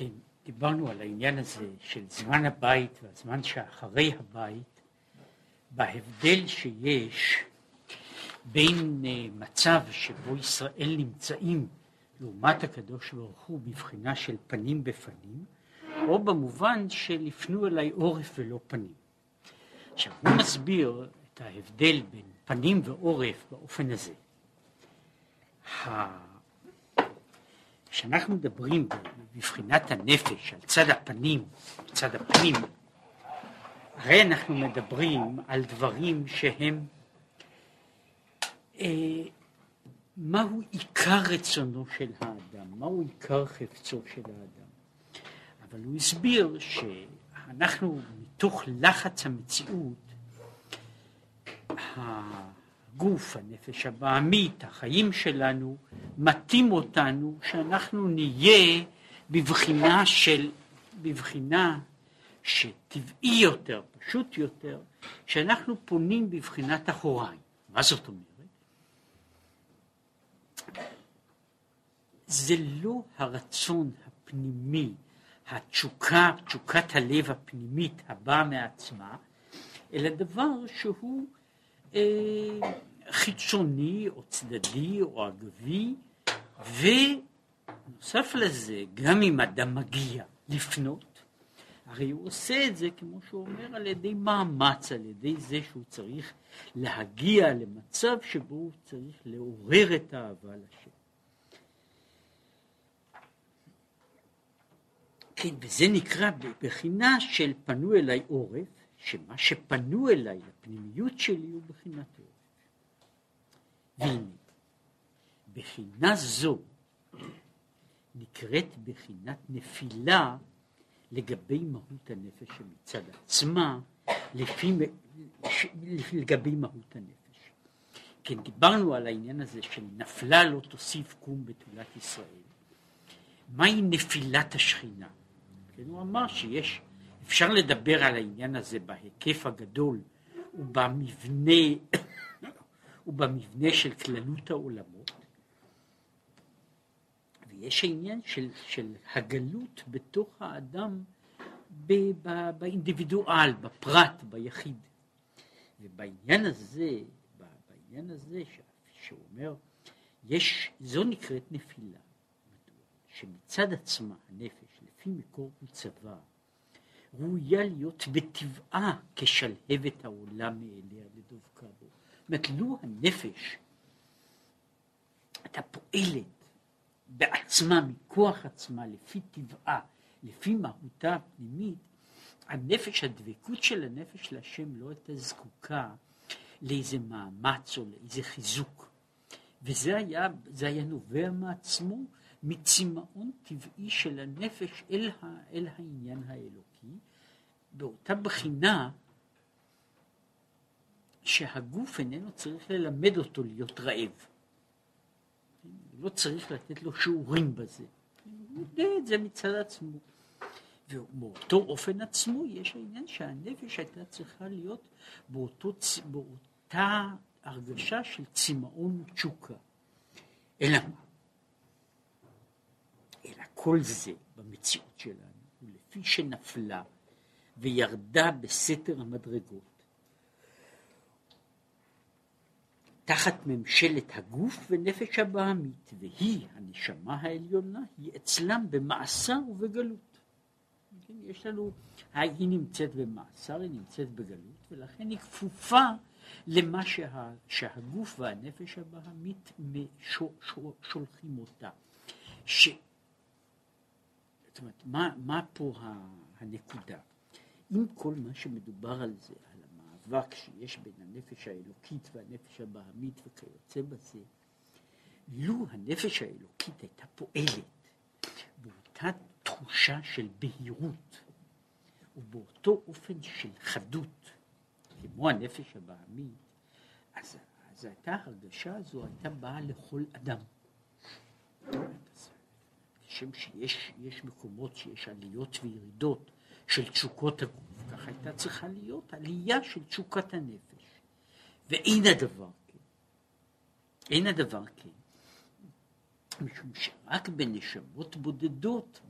כן, דיברנו על העניין הזה של זמן הבית והזמן שאחרי הבית, בהבדל שיש בין אה, מצב שבו ישראל נמצאים לעומת הקדוש ברוך הוא בבחינה של פנים בפנים, או במובן של יפנו אליי עורף ולא פנים. עכשיו הוא מסביר את ההבדל בין פנים ועורף באופן הזה. כשאנחנו מדברים בבחינת הנפש על צד הפנים, צד הפנים, הרי אנחנו מדברים על דברים שהם אה, מהו עיקר רצונו של האדם, מהו עיקר חפצו של האדם. אבל הוא הסביר שאנחנו מתוך לחץ המציאות, הגוף, הנפש הבעמית, החיים שלנו, מתאים אותנו שאנחנו נהיה בבחינה של, בבחינה שטבעי יותר, פשוט יותר, שאנחנו פונים בבחינת אחוריים. מה זאת אומרת? זה לא הרצון הפנימי, התשוקה, תשוקת הלב הפנימית הבאה מעצמה, אלא דבר שהוא חיצוני או צדדי או אגבי, ונוסף לזה, גם אם אדם מגיע לפנות, הרי הוא עושה את זה, כמו שהוא אומר, על ידי מאמץ, על ידי זה שהוא צריך להגיע למצב שבו הוא צריך לעורר את האהבה לשם. כן, וזה נקרא בבחינה של פנו אליי עורף, שמה שפנו אליי, לפנימיות שלי, הוא בחינת עורף. והנה, בחינה זו נקראת בחינת נפילה לגבי מהות הנפש שמצד עצמה, לפי, לגבי מהות הנפש. כן, דיברנו על העניין הזה של נפלה לא תוסיף קום בתולת ישראל. מהי נפילת השכינה? כן, הוא אמר שיש, אפשר לדבר על העניין הזה בהיקף הגדול ובמבנה, ובמבנה של כללות העולמות, ויש העניין של, של הגלות בתוך האדם ב, ב, באינדיבידואל, בפרט, ביחיד. ובעניין הזה, בעניין הזה שהוא אומר, יש, זו נקראת נפילה. שמצד עצמה הנפש לפי מקור וצבא, ראויה להיות בטבעה כשלהבת העולם מאליה לדבקה בו. זאת אומרת, לו הנפש הייתה פועלת בעצמה, מכוח עצמה, לפי טבעה, לפי מהותה הפנימית, הנפש, הדבקות של הנפש להשם לא הייתה זקוקה לאיזה מאמץ או לאיזה חיזוק. וזה היה, היה נובע מעצמו מצמאון טבעי של הנפש אל, ה, אל העניין האלוקי, באותה בחינה שהגוף איננו צריך ללמד אותו להיות רעב. לא צריך לתת לו שיעורים בזה. הוא יודע את זה מצד עצמו. ובאותו אופן עצמו יש העניין שהנפש הייתה צריכה להיות באותו, באותה הרגשה של צמאון ותשוקה. אלא מה? כל זה במציאות שלנו, ולפי שנפלה וירדה בסתר המדרגות, תחת ממשלת הגוף ונפש הבעמית, והיא, הנשמה העליונה, היא אצלם במאסר ובגלות. כן, יש לנו, היא נמצאת במאסר, היא נמצאת בגלות, ולכן היא כפופה למה שה, שהגוף והנפש הבעמית שולחים אותה. ש, זאת אומרת, מה, מה פה הנקודה? אם כל מה שמדובר על זה, על המאבק שיש בין הנפש האלוקית והנפש הבעמית וכיוצא בזה, לו הנפש האלוקית הייתה פועלת באותה תחושה של בהירות ובאותו אופן של חדות, כמו הנפש הבעמית, אז, אז הייתה הרגשה הזו הייתה באה לכל אדם. כשם שיש מקומות שיש עליות וירידות של תשוקות הגוף, כך הייתה צריכה להיות עלייה של תשוקת הנפש. ואין הדבר כן. אין הדבר כן. משום שרק בנשמות בודדות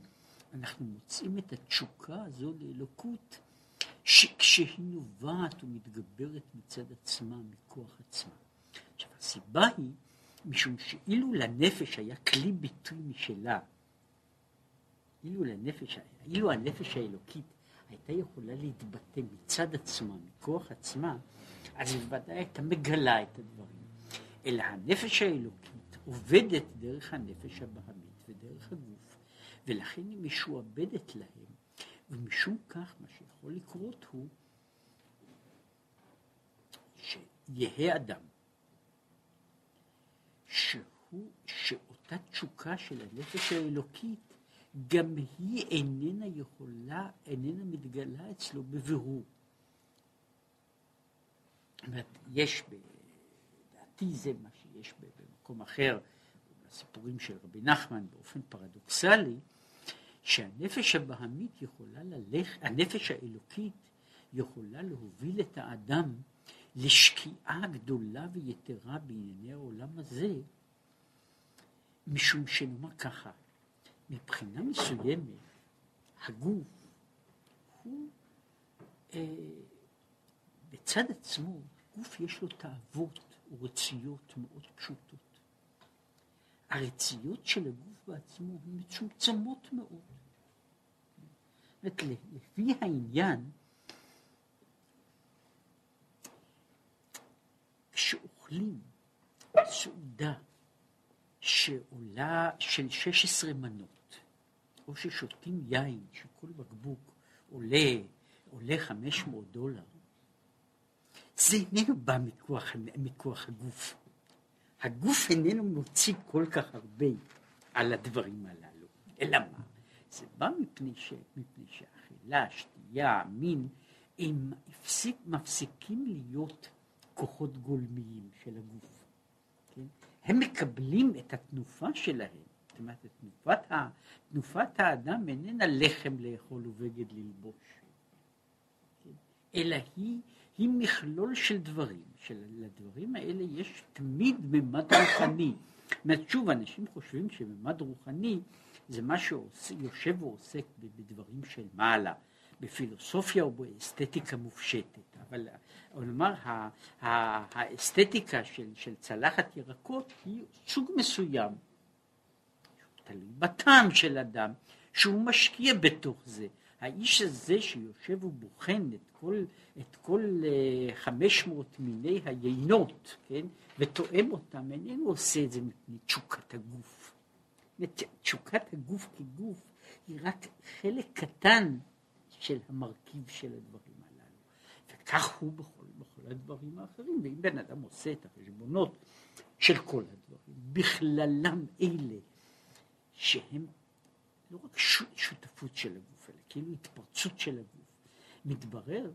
אנחנו מוצאים את התשוקה הזו לאלוקות שכשהיא נובעת ומתגברת מצד עצמה, מכוח עצמה. עכשיו הסיבה היא משום שאילו לנפש היה כלי ביטוי משלה, אילו לנפש, אילו הנפש האלוקית הייתה יכולה להתבטא מצד עצמה, מכוח עצמה, אז היא בוודאי הייתה מגלה את הדברים. אלא הנפש האלוקית עובדת דרך הנפש הבהמית ודרך הגוף, ולכן היא משועבדת להם, ומשום כך מה שיכול לקרות הוא שיהא אדם שהוא, שאותה תשוקה של הנפש האלוקית גם היא איננה יכולה, איננה מתגלה אצלו בבירור. יש, לדעתי זה מה שיש במקום אחר, בסיפורים של רבי נחמן באופן פרדוקסלי, שהנפש הבהמית יכולה ללכת, הנפש האלוקית יכולה להוביל את האדם לשקיעה גדולה ויתרה בענייני העולם הזה, משום שנאמר ככה, מבחינה מסוימת הגוף הוא אה, בצד עצמו, גוף יש לו תאוות ורציות מאוד פשוטות. הרציות של הגוף בעצמו הן מצומצמות מאוד. לפי העניין, כשאוכלים סעודה שעולה של 16 מנות, או ששותים יין שכל בקבוק עולה, עולה 500 דולר, זה איננו בא מכוח, מכוח הגוף. הגוף איננו מוציא כל כך הרבה על הדברים הללו, אלא מה? זה בא מפני, ש, מפני שאכילה, שתייה, מין, הם הפסיק, מפסיקים להיות כוחות גולמיים של הגוף. כן? הם מקבלים את התנופה שלהם, אומרת, תנופת, ה, תנופת האדם איננה לחם לאכול ובגד ללבוש? אלא היא, היא מכלול של דברים, שלדברים האלה יש תמיד ממד רוחני. זאת אומרת, שוב, אנשים חושבים שממד רוחני זה מה שיושב ועוסק בדברים של מעלה. בפילוסופיה או באסתטיקה מופשטת, אבל נאמר האסתטיקה של, של צלחת ירקות היא סוג מסוים, תלוי בטעם של אדם, שהוא משקיע בתוך זה. האיש הזה שיושב ובוחן את כל, את כל 500 אה, מיני היינות, כן, ותואם אותם, איננו עושה את זה מפני תשוקת הגוף. תשוקת הגוף כגוף היא רק חלק קטן של המרכיב של הדברים הללו. וכך הוא בכל, בכל הדברים האחרים. ואם בן אדם עושה את החשבונות של כל הדברים, בכללם אלה שהם לא רק שותפות של הגוף, אלא כאילו התפרצות של הגוף, מתברר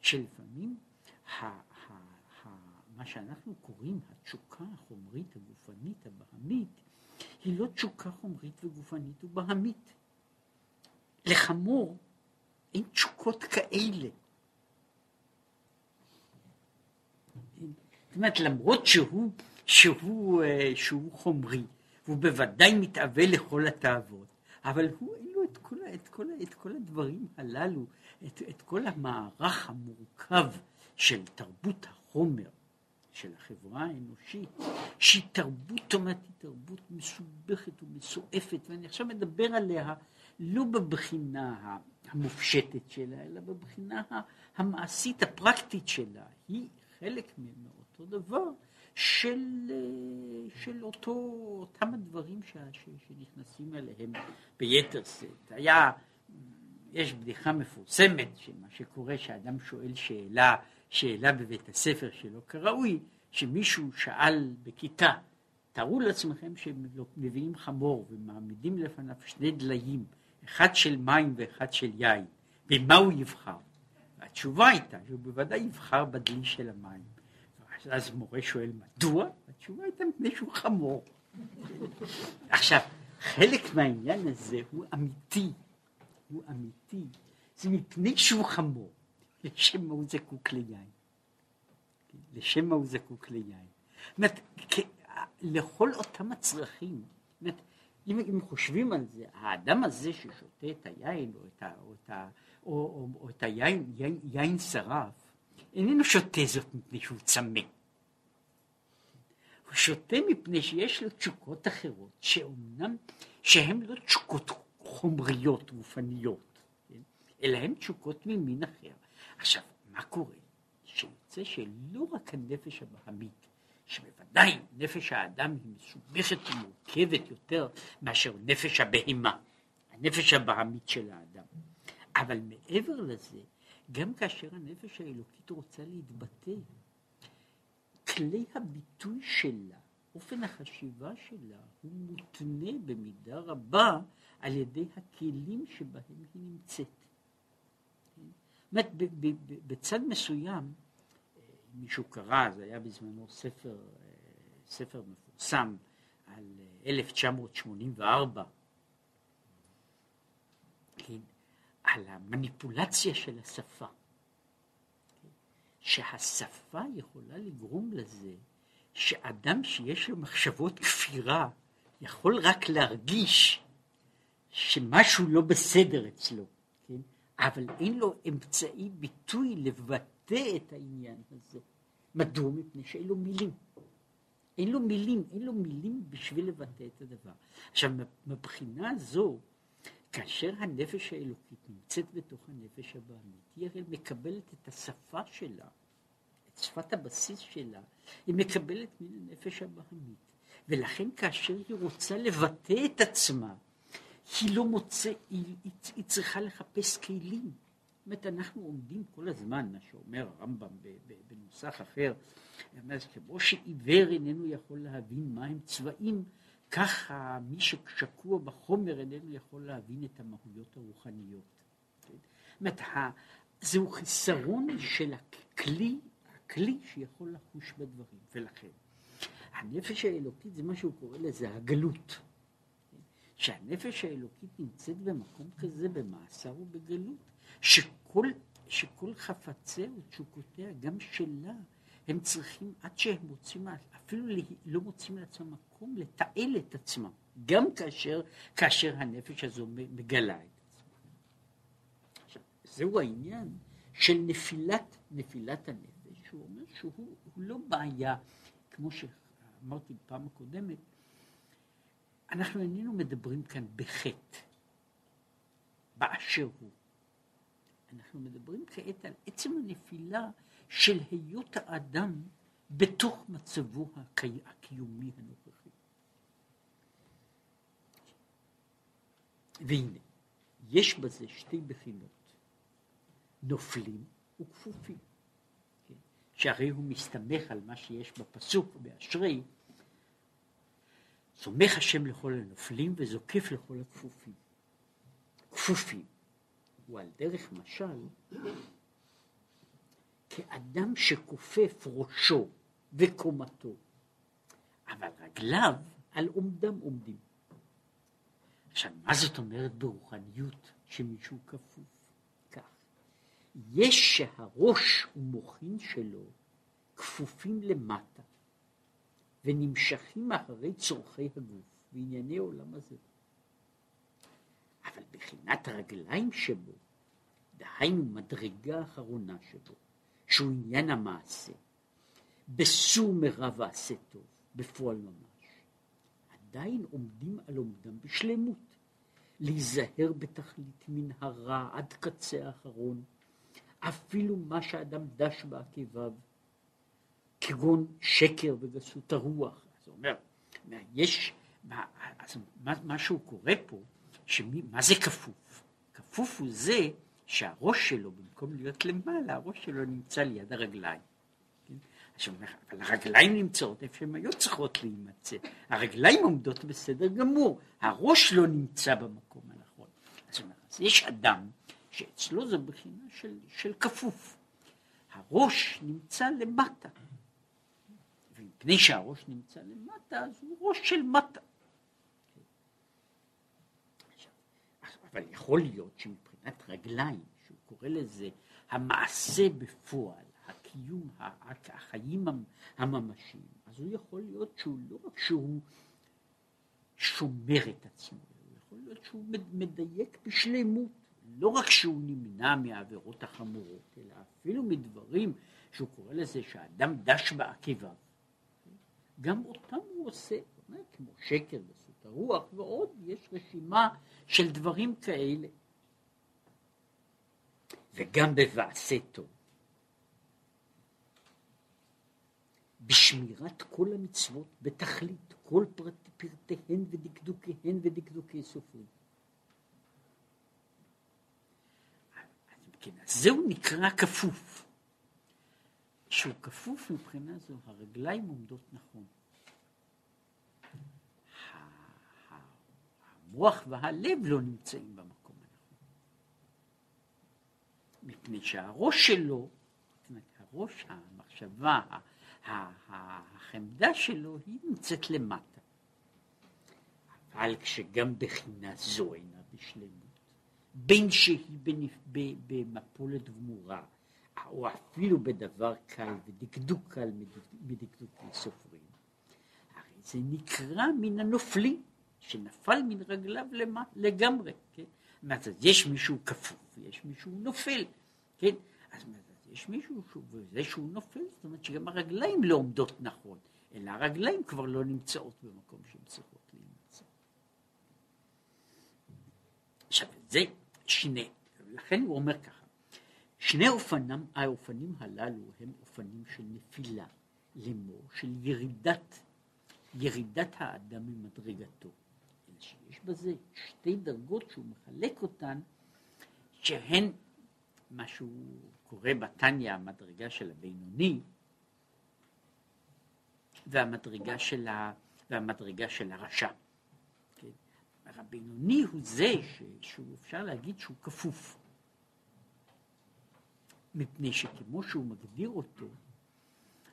שלפעמים ה, ה, ה, מה שאנחנו קוראים התשוקה החומרית הגופנית הבהמית היא לא תשוקה חומרית וגופנית ובהמית. לחמור אין תשוקות כאלה. זאת אומרת, למרות שהוא, שהוא, אה, שהוא חומרי, והוא בוודאי מתאווה לכל התאוות, אבל הוא אין לו את כל, את כל, את כל הדברים הללו, את, את כל המערך המורכב של תרבות החומר של החברה האנושית, שהיא תרבות, אומרת, תרבות מסובכת ומסועפת, ואני עכשיו מדבר עליה לא בבחינה המופשטת שלה, אלא בבחינה המעשית הפרקטית שלה. היא חלק מאותו דבר של, של אותו, אותם הדברים ש, ש, שנכנסים אליהם ביתר שאת. היה, יש בדיחה מפורסמת, שמה שקורה שאדם שואל שאלה, שאלה בבית הספר שלו כראוי, שמישהו שאל בכיתה, תארו לעצמכם שמביאים חמור ומעמידים לפניו שני דליים אחד של מים ואחד של יין, במה הוא יבחר? התשובה הייתה שהוא בוודאי יבחר בדלי של המים. אז מורה שואל מדוע? התשובה הייתה מפני שהוא חמור. עכשיו, חלק מהעניין הזה הוא אמיתי, הוא אמיתי, זה מפני שהוא חמור, לשם מה הוא זקוק ליין. לשם מה הוא זקוק ליין. זאת אומרת, לכל אותם הצרכים, זאת אומרת, אם, אם חושבים על זה, האדם הזה ששותה את היין או את, ה, או את, ה, או, או, או את היין יין, יין שרף, איננו שותה זאת מפני שהוא צמא. הוא שותה מפני שיש לו תשוקות אחרות, שאומנם, שהן לא תשוקות חומריות, גופניות, כן? אלא הן תשוקות ממין אחר. עכשיו, מה קורה? שיוצא שלא רק הנפש הבהמית, שבוודאי נפש האדם היא מסובכת ומורכבת יותר מאשר נפש הבהמה, הנפש הבהמית של האדם. אבל מעבר לזה, גם כאשר הנפש האלוקית רוצה להתבטא, כלי הביטוי שלה, אופן החשיבה שלה, הוא מותנה במידה רבה על ידי הכלים שבהם היא נמצאת. זאת אומרת, בצד מסוים, מישהו קרא, זה היה בזמנו ספר, ספר מפורסם על 1984, כן, על המניפולציה של השפה. שהשפה יכולה לגרום לזה שאדם שיש לו מחשבות כפירה יכול רק להרגיש שמשהו לא בסדר אצלו, כן? אבל אין לו אמצעי ביטוי לבטא את העניין הזה. מדוע? מפני שאין לו מילים. אין לו מילים, אין לו מילים בשביל לבטא את הדבר. עכשיו, מבחינה זו, כאשר הנפש האלוקית נמצאת בתוך הנפש הבעמית, היא הרי מקבלת את השפה שלה, את שפת הבסיס שלה, היא מקבלת מן הנפש הבעמית. ולכן כאשר היא רוצה לבטא את עצמה, היא לא מוצא, היא, היא, היא צריכה לחפש כלים. זאת אומרת, אנחנו עומדים כל הזמן, מה שאומר הרמב"ם בנוסח אחר, כמו שעיוור איננו יכול להבין מהם צבעים, ככה מי ששקוע בחומר איננו יכול להבין את המהויות הרוחניות. זאת זהו חיסרון של הכלי, הכלי שיכול לחוש בדברים, ולכן הנפש האלוקית זה מה שהוא קורא לזה הגלות. שהנפש האלוקית נמצאת במקום כזה במאסר ובגלות, שכל, שכל חפציה ותשוקותיה, גם שלה, הם צריכים, עד שהם מוצאים, אפילו לא מוצאים לעצמם מקום לתעל את עצמם, גם כאשר, כאשר הנפש הזו מגלה את עצמה. זהו העניין של נפילת, נפילת הנפש, שהוא אומר שהוא לא בעיה, כמו שאמרתי בפעם הקודמת, אנחנו איננו מדברים כאן בחטא, באשר הוא. אנחנו מדברים כעת על עצם הנפילה של היות האדם בתוך מצבו הקיומי הנוכחי. והנה, יש בזה שתי בחינות, נופלים וכפופים. כן? שהרי הוא מסתמך על מה שיש בפסוק באשרי, סומך השם לכל הנופלים וזוקף לכל הכפופים. כפופים הוא על דרך משל כאדם שכופף ראשו וקומתו, אבל רגליו על עומדם עומדים. עכשיו, מה זאת אומרת ברוחניות שמישהו כפוף? כך, יש שהראש ומוחין שלו כפופים למטה ונמשכים אחרי צורכי הגוף וענייני עולם הזה. אבל בחינת הרגליים שבו, דהיינו מדרגה אחרונה שבו, שהוא עניין המעשה, בסור מרע ועשה טוב, בפועל ממש, עדיין עומדים על עומדם בשלמות, להיזהר בתכלית מן הרע עד קצה האחרון, אפילו מה שאדם דש בעקביו, כגון שקר וגסות הרוח. הוא אומר, יש, מה, מה, מה שהוא קורא פה, שמי, מה זה כפוף? כפוף הוא זה שהראש שלו, במקום להיות למעלה, הראש שלו נמצא ליד הרגליים. כן? עכשיו, אבל הרגליים נמצאות איפה שהן היו צריכות להימצא. הרגליים עומדות בסדר גמור, הראש לא נמצא במקום הנכון. אז, אז יש אדם שאצלו זו בחינה של, של כפוף. הראש נמצא למטה. ומפני שהראש נמצא למטה, אז הוא ראש של מטה. אבל יכול להיות שמבחינת רגליים, שהוא קורא לזה המעשה בפועל, הקיום, החיים הממשיים, אז הוא יכול להיות שהוא לא רק שהוא, שומר את עצמו, יכול להיות שהוא מדייק בשלמות, לא רק שהוא נמנע מהעבירות החמורות, אלא אפילו מדברים שהוא קורא לזה שהאדם דש בעקביו, גם אותם הוא עושה, כמו שקר וסות הרוח ועוד, יש רשימה של דברים כאלה. וגם בבעשה טוב. בשמירת כל המצוות בתכלית, כל פרט, פרטיהן ודקדוקיהן ודקדוקי סופרים. כן, אז זהו נקרא כפוף. שהוא כפוף מבחינה זו, הרגליים עומדות נכון. המוח והלב לא נמצאים במקום. מפני שהראש שלו, הראש, המחשבה, החמדה שלו, היא נמצאת למטה. אבל כשגם בחינה זו אינה בשלמות, בין שהיא במפולת גמורה, או אפילו בדבר קל ודקדוק קל מדקדוקי סופרים, הרי זה נקרא מן הנופלים, שנפל מן רגליו לגמרי, כן? אומרת, יש מישהו כפוף, יש מישהו נופל, כן? אז יש מישהו, שהוא, וזה שהוא נופל, זאת אומרת שגם הרגליים לא עומדות נכון, אלא הרגליים כבר לא נמצאות במקום שהן צריכות להימצא. עכשיו, זה שני, לכן הוא אומר ככה, שני אופנים, האופנים הללו הם אופנים של נפילה, לאמור, של ירידת, ירידת האדם ממדרגתו. שיש בזה שתי דרגות שהוא מחלק אותן, שהן מה שהוא קורא בתניא המדרגה של הבינוני והמדרגה של, ה, והמדרגה של הרשע. כן? הבינוני הוא זה ש, שהוא אפשר להגיד שהוא כפוף. מפני שכמו שהוא מגדיר אותו,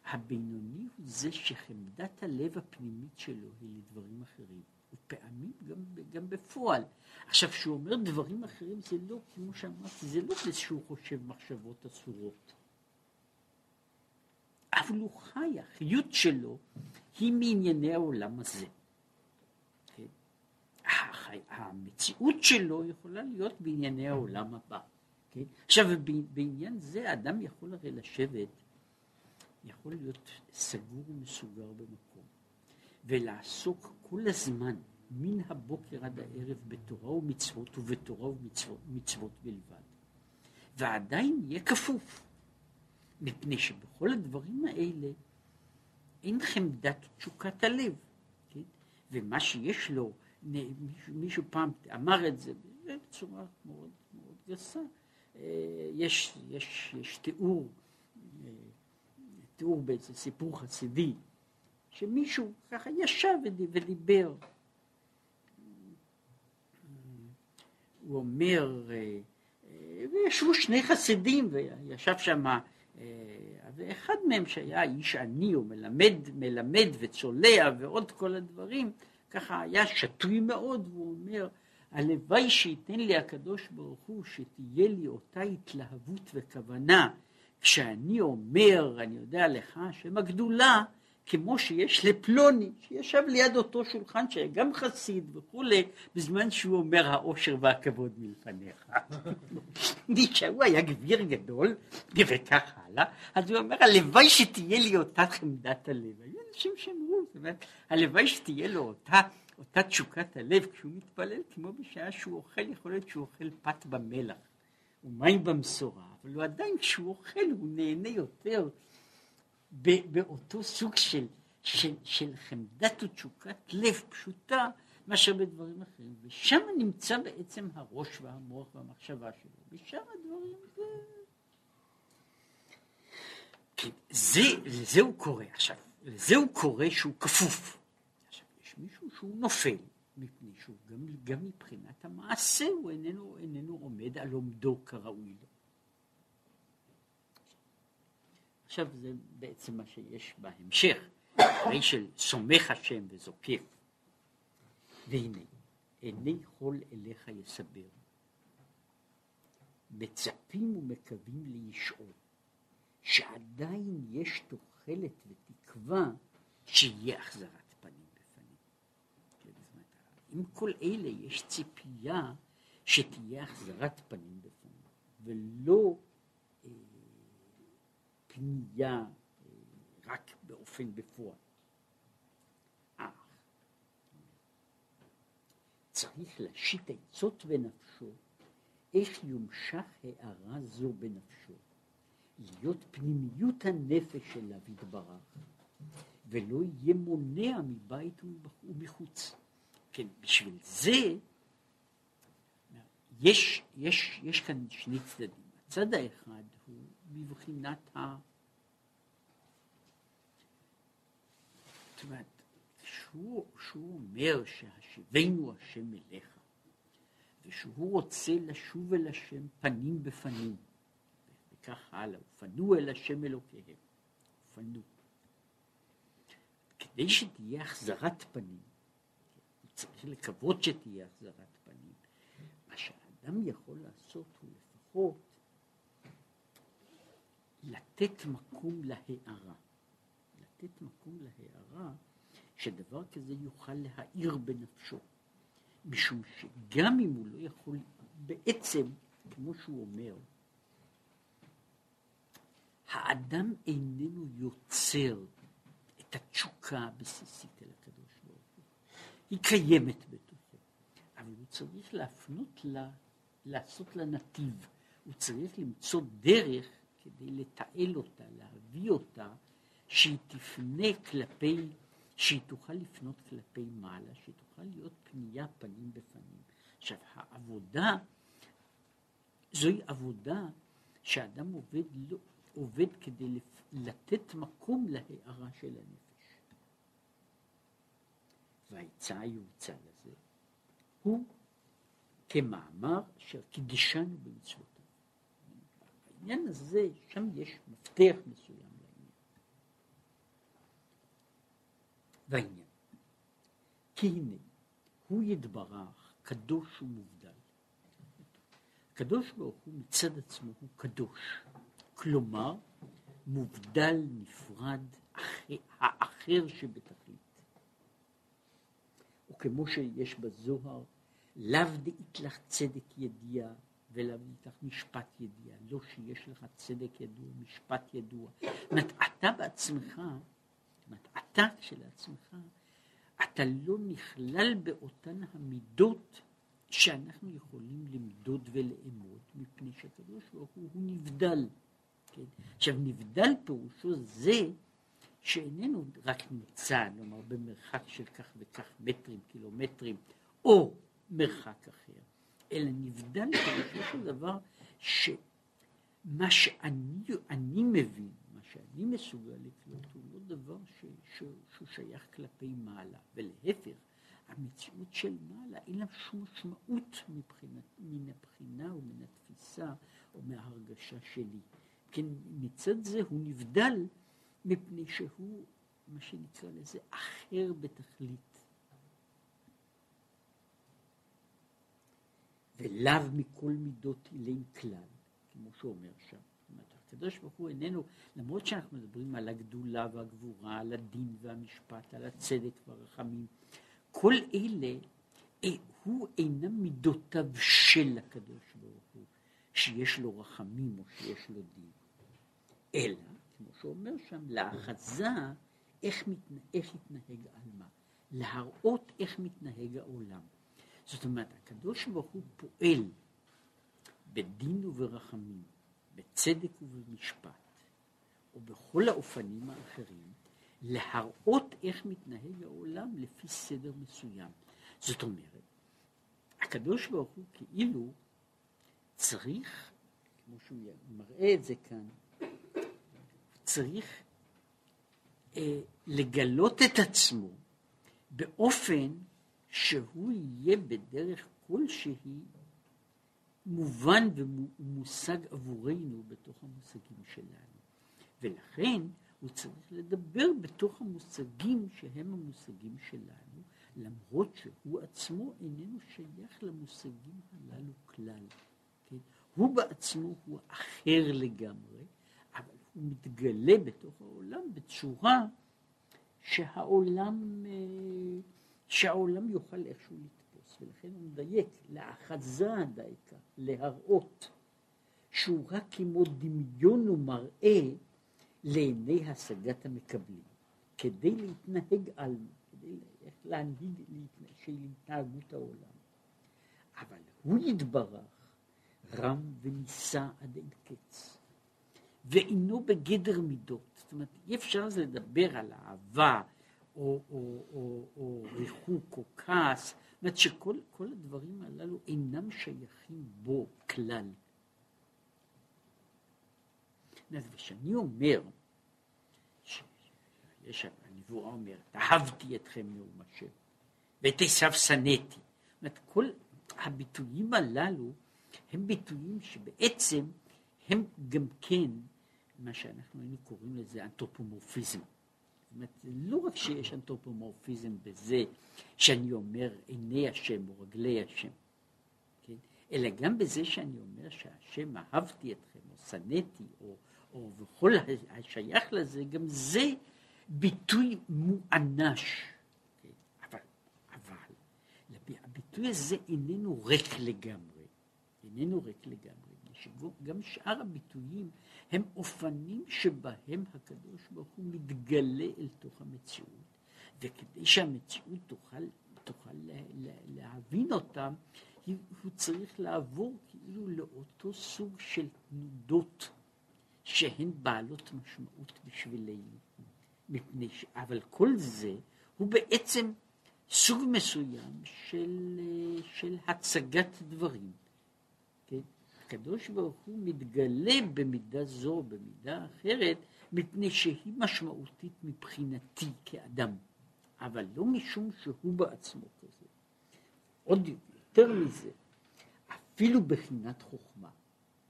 הבינוני הוא זה שחמדת הלב הפנימית שלו היא לדברים אחרים. ופעמים גם, גם בפועל. עכשיו, כשהוא אומר דברים אחרים, זה לא, כמו שאמרתי, זה לא זה שהוא חושב מחשבות אסורות. אבל הוא חי, החיות שלו היא מענייני העולם הזה. כן? המציאות שלו יכולה להיות בענייני העולם הבא. כן? עכשיו, בעניין זה האדם יכול הרי לשבת, יכול להיות סגור ומסוגר במקום. ולעסוק כל הזמן, מן הבוקר עד הערב, בתורה ומצוות ובתורה ומצוות בלבד. ועדיין יהיה כפוף, מפני שבכל הדברים האלה אין חמדת תשוקת הלב, כן? ומה שיש לו, מישהו, פעם אמר את זה בצורה מאוד מאוד גסה, אה, יש, יש, יש תיאור, אה, תיאור באיזה סיפור חסידי, שמישהו ככה ישב ודיבר. הוא אומר, אה, אה, וישבו שני חסידים וישב שם, אה, ואחד מהם שהיה איש עני, הוא מלמד, מלמד וצולע ועוד כל הדברים, ככה היה שתוי מאוד, והוא אומר, הלוואי שייתן לי הקדוש ברוך הוא שתהיה לי אותה התלהבות וכוונה כשאני אומר, אני יודע לך, שם הגדולה כמו שיש לפלוני, שישב ליד אותו שולחן שהיה גם חסיד וכולי, בזמן שהוא אומר העושר והכבוד מלפניך. הוא היה גביר גדול, וכך הלאה, אז הוא אומר, הלוואי שתהיה לי אותה חמדת הלב. היו אנשים שאמרו, זאת אומרת, הלוואי שתהיה לו אותה, אותה תשוקת הלב כשהוא מתפלל, כמו בשעה שהוא אוכל, יכול להיות שהוא אוכל פת במלח, ומים במשורה, אבל הוא עדיין, כשהוא אוכל, הוא נהנה יותר. באותו סוג של, של, של חמדת ותשוקת לב פשוטה מאשר בדברים אחרים, ושם נמצא בעצם הראש והמוח והמחשבה שלו, ושם הדברים. כן, זה, לזה הוא קורא עכשיו, לזה הוא קורא שהוא כפוף. עכשיו, יש מישהו שהוא נופל, מפני שהוא גם, גם מבחינת המעשה הוא איננו, איננו עומד על עומדו כראוי לו. עכשיו זה בעצם מה שיש בהמשך, אחרי של סומך השם וזוקף. והנה, עיני חול אליך יסבר. מצפים ומקווים לישעו, שעדיין יש תוחלת ותקווה שיהיה החזרת פנים בפנים. עם כל אלה יש ציפייה שתהיה החזרת פנים בפנים, ולא פנייה אה, רק באופן בפועל. אך צריך להשית עצות בנפשו איך יומשך הערה זו בנפשו, להיות פנימיות הנפש אליו יתברך, ולא יהיה מונע מבית ומחוץ. כן, בשביל זה יש, יש, יש כאן שני צדדים. הצד האחד הוא מבחינת ה... זאת אומרת, שהוא, שהוא אומר שהשיבנו השם אליך, ושהוא רוצה לשוב אל השם פנים בפנים, וכך הלאה, ופנו אל השם אלוקיהם, ופנו. כדי שתהיה החזרת פנים, צריך לקוות שתהיה החזרת פנים. מה שאדם יכול לעשות הוא לפחות לתת מקום להערה. לתת מקום להערה, שדבר כזה יוכל להאיר בנפשו. משום שגם אם הוא לא יכול, בעצם, כמו שהוא אומר, האדם איננו יוצר את התשוקה הבסיסית אל הקדוש ברוך הוא. היא קיימת בתוכו, אבל הוא צריך להפנות לה, לעשות לה נתיב. הוא צריך למצוא דרך כדי לתעל אותה, להביא אותה, שהיא תפנה כלפי שהיא תוכל לפנות כלפי מעלה, שהיא תוכל להיות פנייה פנים בפנים. עכשיו, העבודה, זוהי עבודה שאדם עובד, לא, עובד כדי לתת מקום להערה של הנפש. והעצה היועצה לזה הוא כמאמר אשר קידשנו במצוותיו. בעניין הזה, שם יש מפתח מסוים. והעניין. כי הנה, הוא יתברך, קדוש ומובדל. הקדוש ברוך הוא מצד עצמו הוא קדוש. כלומר, מובדל, נפרד, האחר שבתכלית. וכמו שיש בזוהר, לאו דאית לך צדק ידיעה ולאו דאית לך משפט ידיעה, לא שיש לך צדק ידוע, משפט ידוע. זאת אומרת, אתה בעצמך אומרת, אתה כשלעצמך, אתה לא נכלל באותן המידות שאנחנו יכולים למדוד ולאמוד, מפני שהקדוש ברוך הוא, הוא נבדל. כן? עכשיו, נבדל פירושו זה שאיננו רק נמצא, נאמר, במרחק של כך וכך מטרים, קילומטרים, או מרחק אחר, אלא נבדל פירושו של דבר שמה שאני מבין, שאני מסוגל לקלוט הוא לא דבר ש, ש, שהוא שייך כלפי מעלה, ולהפך, המציאות של מעלה אין לה שום משמעות מבחינת, מן הבחינה או מן התפיסה או מההרגשה שלי. כן, מצד זה הוא נבדל מפני שהוא, מה שנקרא לזה, אחר בתכלית. ולאו מכל מידות אילם כלל, כמו שאומר שם. הקדוש ברוך הוא איננו, למרות שאנחנו מדברים על הגדולה והגבורה, על הדין והמשפט, על הצדק והרחמים, כל אלה, אה, הוא אינם מידותיו של הקדוש ברוך הוא, שיש לו רחמים או שיש לו דין, אלא, כמו שאומר שם, להאחזה איך, מתנה, איך יתנהג העלמה, להראות איך מתנהג העולם. זאת אומרת, הקדוש ברוך הוא פועל בדין וברחמים. בצדק ובמשפט, ובכל האופנים האחרים, להראות איך מתנהל העולם לפי סדר מסוים. זאת אומרת, הקדוש ברוך הוא כאילו צריך, כמו שהוא מראה את זה כאן, צריך אה, לגלות את עצמו באופן שהוא יהיה בדרך כלשהי מובן ומושג עבורנו בתוך המושגים שלנו. ולכן הוא צריך לדבר בתוך המושגים שהם המושגים שלנו, למרות שהוא עצמו איננו שייך למושגים הללו כלל. כן? הוא בעצמו הוא אחר לגמרי, אבל הוא מתגלה בתוך העולם בצורה שהעולם, אה, שהעולם יוכל איכשהו לתפוס, ולכן הוא מדייק, לאחזה דייקה, להראות, שהוא רק כמו דמיון ומראה לעיני השגת המקבלים, כדי להתנהג עלמא, כדי להנהיג של התנהגות העולם. אבל הוא יתברך רם ונישא עד אין קץ, ואינו בגדר מידות. זאת אומרת, אי אפשר אז לדבר על אהבה, או, או, או, או ריחוק, או כעס, זאת אומרת שכל הדברים הללו אינם שייכים בו כלל. וכשאני אומר, יש הנבואה אומרת, אהבתי אתכם נאום השם, ואת עשיו שנאתי. זאת אומרת, כל הביטויים הללו הם ביטויים שבעצם הם גם כן מה שאנחנו היינו קוראים לזה אנתרופומורפיזם. אומרת, לא רק שיש אנתרופומורפיזם בזה שאני אומר עיני השם או רגלי השם, כן? אלא גם בזה שאני אומר שהשם אהבתי אתכם או שנאתי או, או וכל השייך לזה, גם זה ביטוי מואנש. כן? אבל, אבל הביטוי הזה איננו ריק לגמרי, איננו ריק לגמרי. שגם שאר הביטויים הם אופנים שבהם הקדוש ברוך הוא מתגלה אל תוך המציאות, וכדי שהמציאות תוכל, תוכל לה, לה, להבין אותם, הוא צריך לעבור כאילו לאותו סוג של תנודות שהן בעלות משמעות בשבילנו. מפני ש... אבל כל זה הוא בעצם סוג מסוים של, של הצגת דברים. הקדוש ברוך הוא מתגלה במידה זו, במידה אחרת, מפני שהיא משמעותית מבחינתי כאדם, אבל לא משום שהוא בעצמו כזה. עוד יותר מזה, אפילו בחינת חוכמה,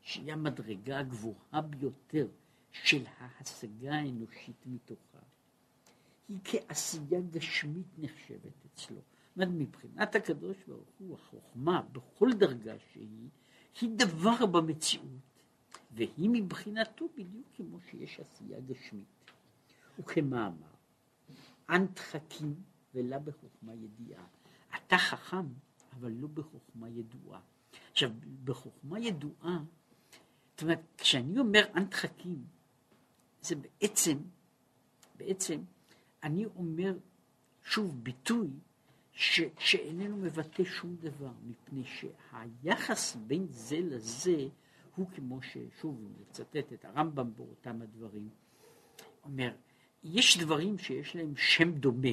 שהיא המדרגה הגבוהה ביותר של ההשגה האנושית מתוכה, היא כעשייה גשמית נחשבת אצלו. זאת אומרת, מבחינת הקדוש ברוך הוא, החוכמה, בכל דרגה שהיא, היא דבר במציאות, והיא מבחינתו בדיוק כמו שיש עשייה גשמית. וכמאמר, אנט חכים ולא בחוכמה ידיעה. אתה חכם, אבל לא בחוכמה ידועה. עכשיו, בחוכמה ידועה, זאת אומרת, כשאני אומר אנט חכים, זה בעצם, בעצם, אני אומר, שוב, ביטוי ש, שאיננו מבטא שום דבר, מפני שהיחס בין זה לזה הוא כמו ששוב, אם לצטט את הרמב"ם באותם הדברים, אומר, יש דברים שיש להם שם דומה,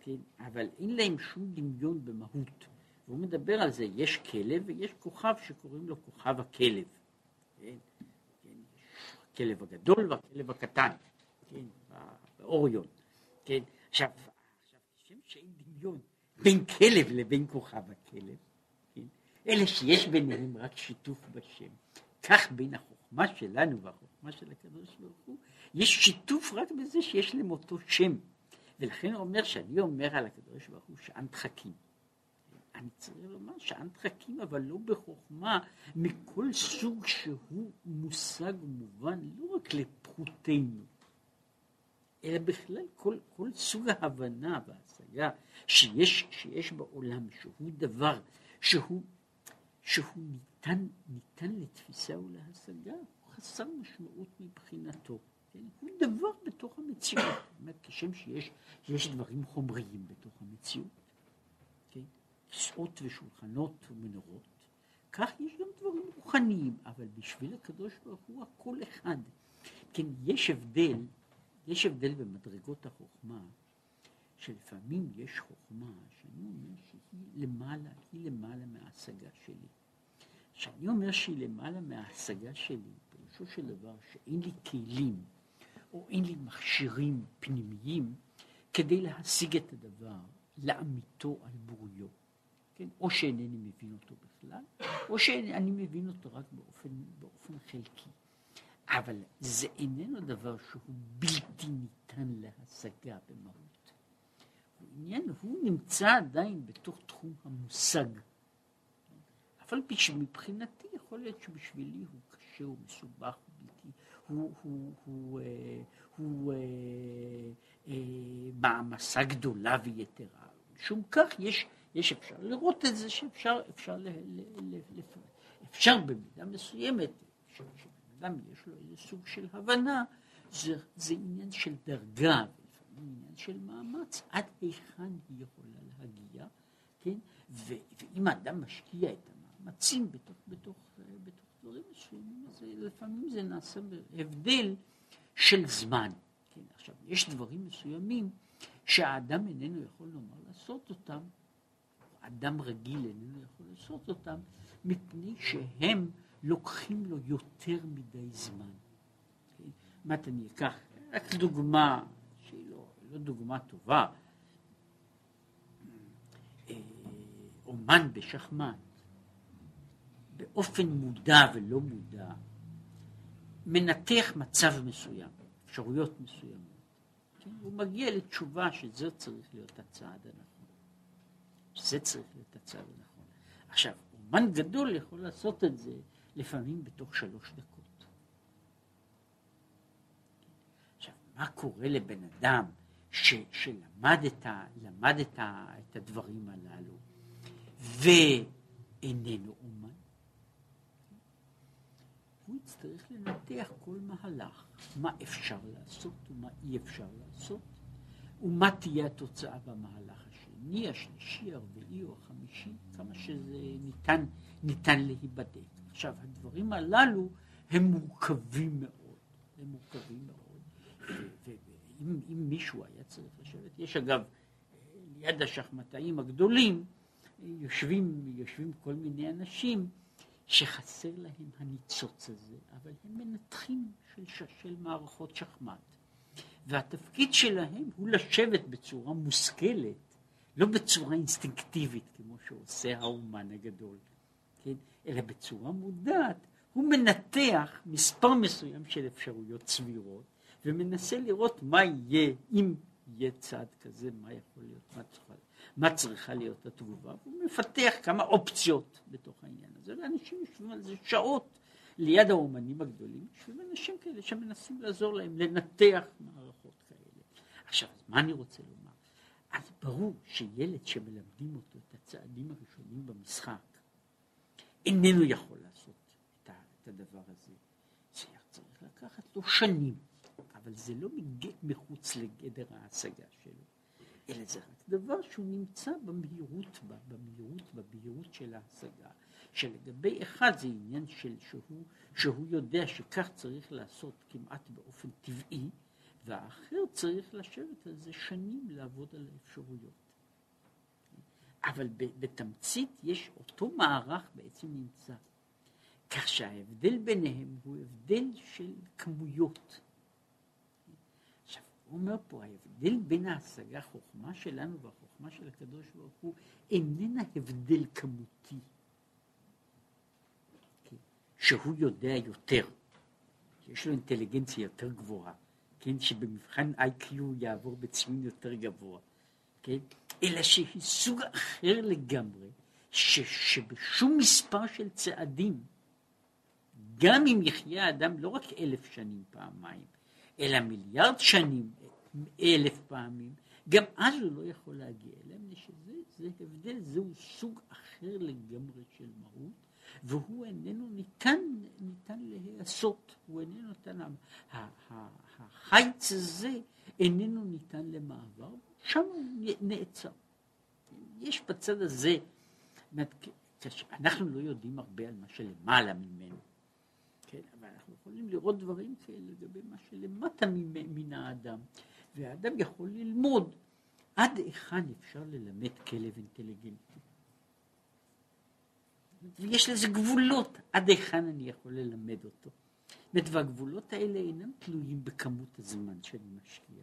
כן, אבל אין להם שום דמיון במהות. והוא מדבר על זה, יש כלב ויש כוכב שקוראים לו כוכב הכלב. כן, כן, הכלב הגדול והכלב הקטן, כן, באוריון. כן, עכשיו, דמיון בין כלב לבין כוכב הכלב, כן? אלה שיש ביניהם רק שיתוף בשם. כך בין החוכמה שלנו והחוכמה של הקדוש ברוך הוא, יש שיתוף רק בזה שיש להם אותו שם. ולכן הוא אומר שאני אומר על הקדוש ברוך הוא שאנט חכים. אני צריך לומר שאנט חכים, אבל לא בחוכמה, מכל סוג שהוא מושג ומובן, לא רק לפחותנו, אלא בכלל כל, כל סוג ההבנה וההשגה שיש, שיש בעולם, שהוא דבר שהוא, שהוא ניתן, ניתן לתפיסה ולהשגה, הוא חסר משמעות מבחינתו. כן? הוא דבר בתוך המציאות. זאת אומרת, כשם שיש יש דברים חומריים בתוך המציאות, כן? כיסאות ושולחנות ומנורות, כך יש גם דברים רוחניים, אבל בשביל הקדוש ברוך הוא הכל אחד. כן, יש הבדל יש הבדל במדרגות החוכמה, שלפעמים יש חוכמה שאני אומר שהיא למעלה, היא למעלה מההשגה שלי. כשאני אומר שהיא למעלה מההשגה שלי, פירושו של דבר שאין לי כלים או אין לי מכשירים פנימיים כדי להשיג את הדבר לאמיתו על בוריו. כן? או שאינני מבין אותו בכלל, או שאני מבין אותו רק באופן, באופן חלקי. אבל זה איננו דבר שהוא בלתי ניתן להשגה במהות. העניין הוא נמצא עדיין בתוך תחום המושג. אבל מבחינתי יכול להיות שבשבילי הוא קשה, הוא מסובך, הוא בלתי, הוא, הוא, הוא, אה, הוא, הוא אה, אה, מעמסה גדולה ויתרה. משום כך יש, יש אפשר לראות את זה שאפשר אפשר, ל, ל, ל, ל, אפשר במידה מסוימת, שבן יש לו איזה סוג של הבנה, זה, זה עניין של דרגה, עניין של מאמץ, עד היכן היא יכולה להגיע, כן? ו, ואם האדם משקיע את המאמצים בתוך, בתוך, בתוך דברים מסוימים, אז לפעמים זה נעשה בהבדל של זמן. כן? עכשיו, יש דברים מסוימים שהאדם איננו יכול לומר לעשות אותם, אדם רגיל איננו יכול לעשות אותם, מפני שהם לוקחים לו יותר מדי זמן. כן? מה אני אקח? רק דוגמה לא דוגמה טובה. אה, אומן בשחמט, באופן מודע ולא מודע, מנתח מצב מסוים, אפשרויות מסוימות. כן? הוא מגיע לתשובה שזה צריך להיות הצעד הנכון. שזה צריך להיות הצעד הנכון. עכשיו, אומן גדול יכול לעשות את זה לפעמים בתוך שלוש דקות. עכשיו, מה קורה לבן אדם ש, שלמד, את, ה, את, ה, את הדברים הללו ואיננו אומן? הוא יצטרך לנתח כל מהלך, מה אפשר לעשות ומה אי אפשר לעשות, ומה תהיה התוצאה במהלך השני, השלישי, הרביעי או החמישי, כמה שזה ניתן, ניתן להיבדק. עכשיו, הדברים הללו הם מורכבים מאוד, הם מורכבים מאוד, ואם מישהו היה צריך לשבת, יש אגב, ליד השחמטאים הגדולים, יושבים, יושבים כל מיני אנשים, שחסר להם הניצוץ הזה, אבל הם מנתחים של, של מערכות שחמט. והתפקיד שלהם הוא לשבת בצורה מושכלת, לא בצורה אינסטינקטיבית, כמו שעושה האומן הגדול, כן? אלא בצורה מודעת. הוא מנתח מספר מסוים של אפשרויות סבירות, ומנסה לראות מה יהיה, אם יהיה צעד כזה, מה יכול להיות, מה צריכה, מה צריכה להיות התגובה, הוא מפתח כמה אופציות בתוך העניין הזה, ואנשים יושבים על זה שעות ליד האומנים הגדולים, יושבים אנשים כאלה שמנסים לעזור להם לנתח מערכות כאלה. עכשיו, מה אני רוצה לומר? אז ברור שילד שמלמדים אותו את הצעדים הראשונים במשחק, איננו יכול לעשות את, הדבר הזה. זה צריך לקחת לו שנים, אבל זה לא מחוץ לגדר ההשגה שלו. אלא זה רק דבר שהוא נמצא במהירות בה, במהירות, בבהירות של ההשגה. שלגבי אחד זה עניין של שהוא, שהוא יודע שכך צריך לעשות כמעט באופן טבעי, והאחר צריך לשבת על זה שנים לעבוד על האפשרויות. אבל בתמצית יש אותו מערך בעצם נמצא. כך שההבדל ביניהם הוא הבדל של כמויות. הוא אומר פה, ההבדל בין ההשגה, החוכמה שלנו והחוכמה של הקדוש ברוך הוא, איננה הבדל כמותי. כן? שהוא יודע יותר, שיש לו אינטליגנציה יותר גבוהה, כן? שבמבחן איי-קיו יעבור בציון יותר גבוה, כן? אלא שהיא סוג אחר לגמרי, ש, שבשום מספר של צעדים, גם אם יחיה האדם לא רק אלף שנים פעמיים, אלא מיליארד שנים, אלף פעמים, גם אז הוא לא יכול להגיע אליהם, שזה זה הבדל, זהו סוג אחר לגמרי של מהות, והוא איננו ניתן, ניתן להיעשות, הוא איננו ניתן, החיץ הזה איננו ניתן למעבר, שם הוא נעצר. יש בצד הזה, אנחנו לא יודעים הרבה על מה שלמעלה ממנו, כן, אבל אנחנו יכולים לראות דברים כאלה לגבי מה שלמטה מן האדם. והאדם יכול ללמוד עד היכן אפשר ללמד כלב אינטליגנטי. ויש לזה גבולות, עד היכן אני יכול ללמד אותו. והגבולות האלה אינם תלויים בכמות הזמן שאני משקיע?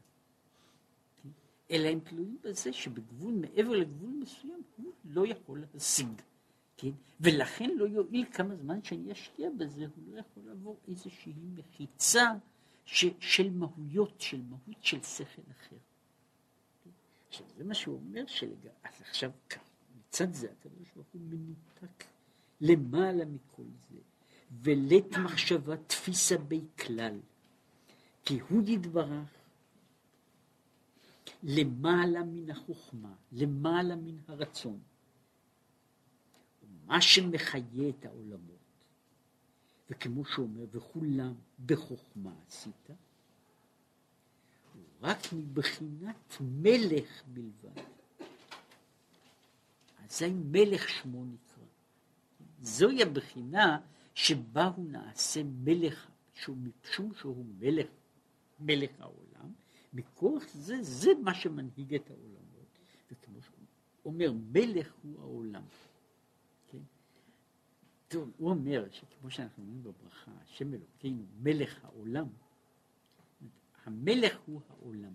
אלא הם תלויים בזה שבגבול, מעבר לגבול מסוים, הוא לא יכול להשיג. כן? ולכן לא יועיל כמה זמן שאני אשקיע בזה, הוא לא יכול לעבור איזושהי מחיצה ש, של מהויות, של מהות של שכל אחר. עכשיו זה מה שהוא אומר, שלג... אז עכשיו כך, מצד זה הקדוש ברוך הוא מנותק למעלה מכל זה, ולית מחשבה תפיסה בי כלל, כי הוא יתברך, למעלה מן החוכמה, למעלה מן הרצון. מה שמחיה את העולמות, וכמו שאומר, וכולם בחוכמה עשית, רק מבחינת מלך בלבד. אזי מלך שמו נקרא. זוהי הבחינה שבה הוא נעשה מלך, שהוא, משום שהוא מלך, מלך העולם, מכוח זה, זה מה שמנהיג את העולמות. וכמו שהוא אומר, מלך הוא העולם. טוב, הוא אומר שכמו שאנחנו אומרים בברכה, השם אלוקינו מלך העולם, המלך הוא העולם,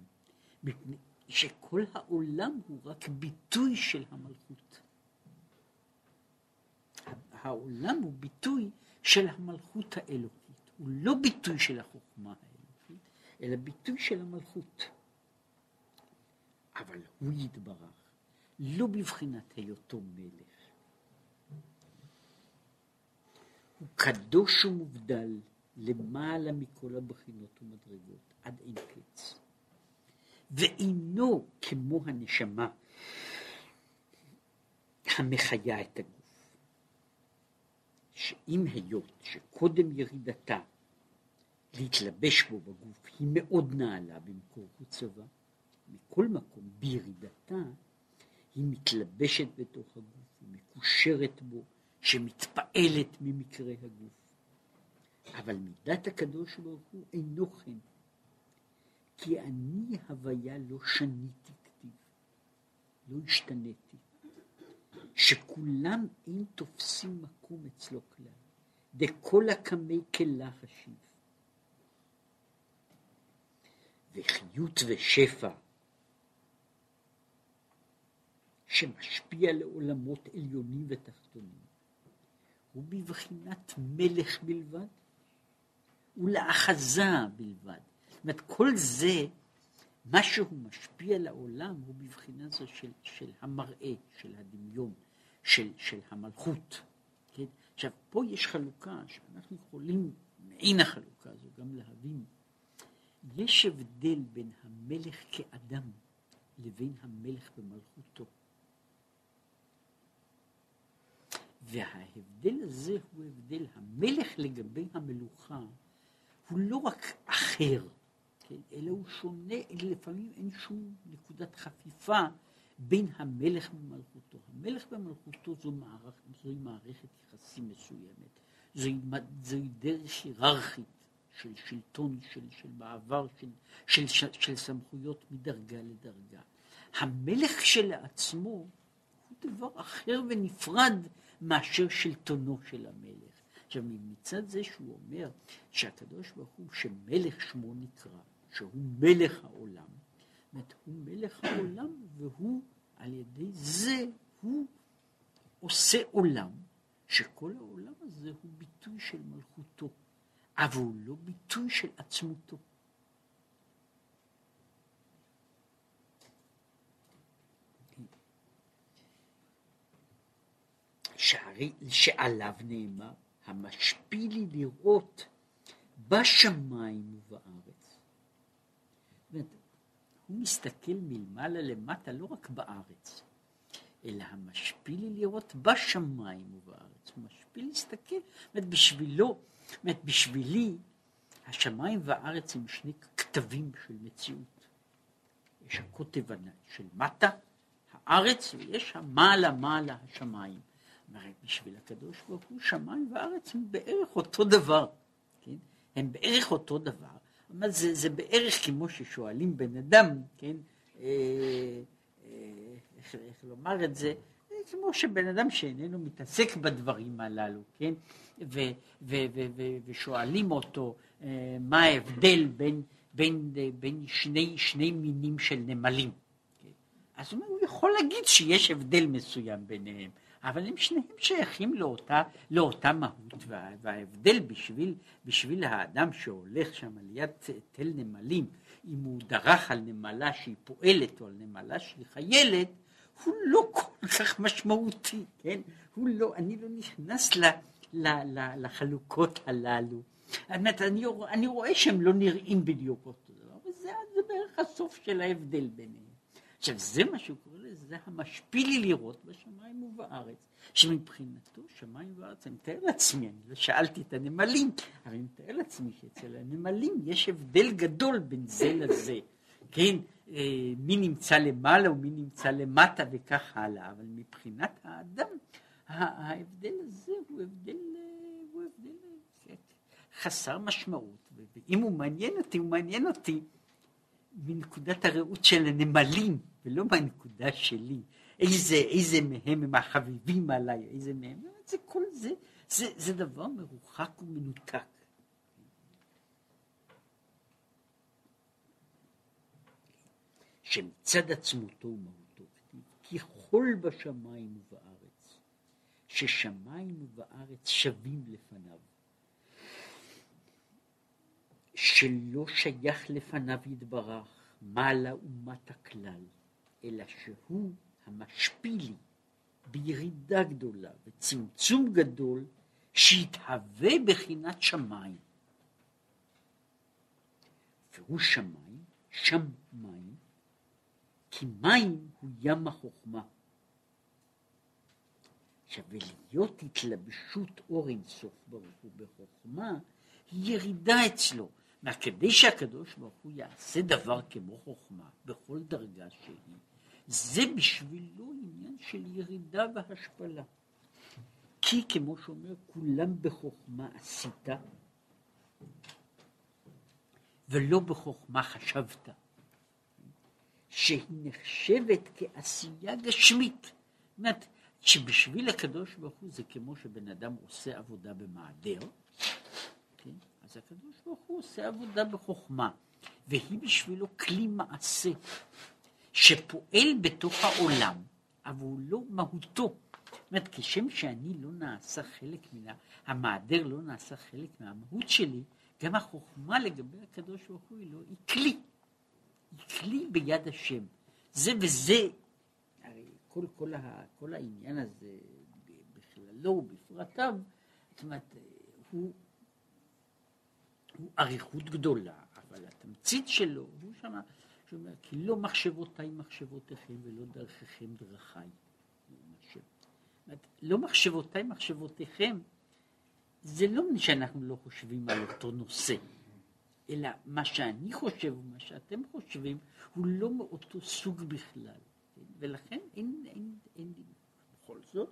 מפני שכל העולם הוא רק ביטוי של המלכות. העולם הוא ביטוי של המלכות האלוקית, הוא לא ביטוי של החוכמה האלוקית, אלא ביטוי של המלכות. אבל הוא יתברך, לא בבחינת היותו מלך. הוא קדוש ומובדל למעלה מכל הבחינות ומדרגות, עד אין קץ. ואינו כמו הנשמה המחיה את הגוף. שאם היות שקודם ירידתה להתלבש בו בגוף היא מאוד נעלה במקור צבא, מכל מקום בירידתה היא מתלבשת בתוך הגוף, היא מקושרת בו, שמתפעלת ממקרה הגוף. אבל מידת הקדוש ברוך הוא אינו כן, כי אני הוויה לא שניתי כתיב, לא השתניתי. שכולם אין תופסים מקום אצלו כלל, דכל הקמי כלה חשיב. וחיות ושפע שמשפיע לעולמות עליונים ותחתונים, הוא בבחינת מלך בלבד ולאחזה בלבד. זאת אומרת, כל זה מה שהוא משפיע לעולם הוא בבחינה זו של, של המראה, של הדמיון, של, של המלכות. כן? עכשיו, פה יש חלוקה שאנחנו יכולים, מעין החלוקה הזו, גם להבין. יש הבדל בין המלך כאדם לבין המלך במלכותו. וההבדל הזה הוא הבדל, המלך לגבי המלוכה הוא לא רק אחר, כן? אלא הוא שונה, לפעמים אין שום נקודת חפיפה בין המלך במלכותו. המלך במלכותו זו מערכ, זוהי מערכת יחסים מסוימת, זוהי, זוהי דרך היררכית של שלטון, של, של מעבר, של, של, של, של סמכויות מדרגה לדרגה. המלך כשלעצמו הוא דבר אחר ונפרד מאשר שלטונו של המלך. עכשיו מצד זה שהוא אומר שהקדוש ברוך הוא שמלך שמו נקרא, שהוא מלך העולם, אומרת, הוא מלך העולם והוא על ידי זה הוא עושה עולם, שכל העולם הזה הוא ביטוי של מלכותו, אבל הוא לא ביטוי של עצמותו. שערי, שעליו נאמר, המשפיל לי לראות בשמיים ובארץ. הוא מסתכל מלמעלה למטה לא רק בארץ, אלא המשפיל לי לראות בשמיים ובארץ. הוא משפיל להסתכל, זאת אומרת, בשבילו, זאת אומרת, בשבילי, השמיים והארץ הם שני כתבים של מציאות. יש הקוטב של מטה, הארץ, ויש המעלה מעלה השמיים. אומרת, בשביל הקדוש ברוך הוא, שמיים וארץ הם בערך אותו דבר, כן? הם בערך אותו דבר. אבל זה, זה בערך כמו ששואלים בן אדם, כן? אה, אה, איך, איך לומר את זה? כמו שבן אדם שאיננו מתעסק בדברים הללו, כן? ו, ו, ו, ו, ושואלים אותו אה, מה ההבדל בין, בין, בין שני, שני מינים של נמלים. כן? אז הוא, יכול להגיד שיש הבדל מסוים ביניהם, אבל הם שניהם שייכים לאותה, לאותה מהות, וה, וההבדל בשביל, בשביל האדם שהולך שם על יד תל נמלים, אם הוא דרך על נמלה שהיא פועלת או על נמלה שהיא חיילת, הוא לא כל כך משמעותי, כן? הוא לא, אני לא נכנס ל, ל, ל, לחלוקות הללו. האמת, אני, אני רואה שהם לא נראים בדיוק אותו דבר, וזה זה בערך הסוף של ההבדל ביניהם. עכשיו זה מה שהוא קורא לזה, זה המשפיל לי לראות בשמיים ובארץ, שמבחינתו שמיים וארץ, אני מתאר לעצמי, אני לא שאלתי את הנמלים, אבל אני מתאר לעצמי שאצל הנמלים יש הבדל גדול בין זה לזה, כן, אה, מי נמצא למעלה ומי נמצא למטה וכך הלאה, אבל מבחינת האדם, ההבדל הזה הוא הבדל, הוא הבדל חסר משמעות, ואם הוא מעניין אותי, הוא מעניין אותי מנקודת הראות של הנמלים, ולא מהנקודה שלי. איזה, איזה מהם הם החביבים עליי, איזה מהם, זה כל זה, זה, זה דבר מרוחק ומנותק. שמצד עצמותו ומהותו, כי חול בשמיים ובארץ, ששמיים ובארץ שווים לפניו. שלא שייך לפניו יתברך מעלה ומטה כלל, אלא שהוא המשפילי בירידה גדולה וצמצום גדול שיתהווה בחינת שמיים. והוא שמיים, שם מים, כי מים הוא ים החוכמה. עכשיו, ולהיות התלבשות אור אינסוף ברוך הוא בחוכמה, היא ירידה אצלו. כדי שהקדוש ברוך הוא יעשה דבר כמו חוכמה, בכל דרגה שהיא, זה בשבילו עניין של ירידה והשפלה. כי כמו שאומר, כולם בחוכמה עשית, ולא בחוכמה חשבת, שהיא נחשבת כעשייה גשמית. זאת אומרת, שבשביל הקדוש ברוך הוא זה כמו שבן אדם עושה עבודה במעדר, כן? אז הקדוש ברוך הוא עושה עבודה בחוכמה, והיא בשבילו כלי מעשה שפועל בתוך העולם, אבל הוא לא מהותו. זאת אומרת, כשם שאני לא נעשה חלק מן המעדר לא נעשה חלק מהמהות שלי, גם החוכמה לגבי הקדוש ברוך הוא היא לא, היא כלי. היא כלי ביד השם. זה וזה, הרי כל, כל, ה, כל העניין הזה בכללו ובפרטיו, זאת אומרת, הוא הוא אריכות גדולה, אבל התמצית שלו, הוא שמה, שאומר, כי לא מחשבותיי מחשבותיכם ולא דרככם דרכיי. לא מחשבותיי מחשבותיכם, זה לא שאנחנו לא חושבים על אותו נושא, אלא מה שאני חושב ומה שאתם חושבים הוא לא מאותו סוג בכלל. ולכן אין, אין, אין, בכל זאת,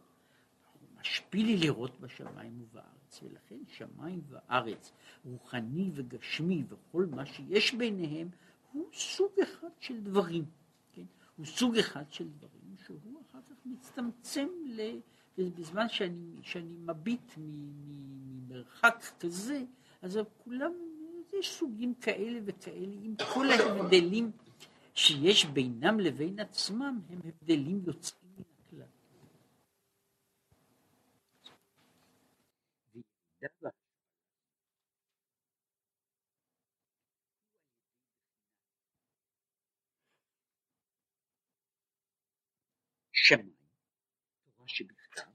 משפיל לי לראות בשמיים ובארץ, ולכן שמיים וארץ, רוחני וגשמי וכל מה שיש ביניהם, הוא סוג אחד של דברים, כן? הוא סוג אחד של דברים שהוא אחר כך מצטמצם ל... בזמן שאני, שאני מביט ממרחק כזה, אז כולם, יש סוגים כאלה וכאלה, עם כל ההבדלים שיש בינם לבין עצמם, הם הבדלים יוצאים. ידע שמיים, תורה שבכתב,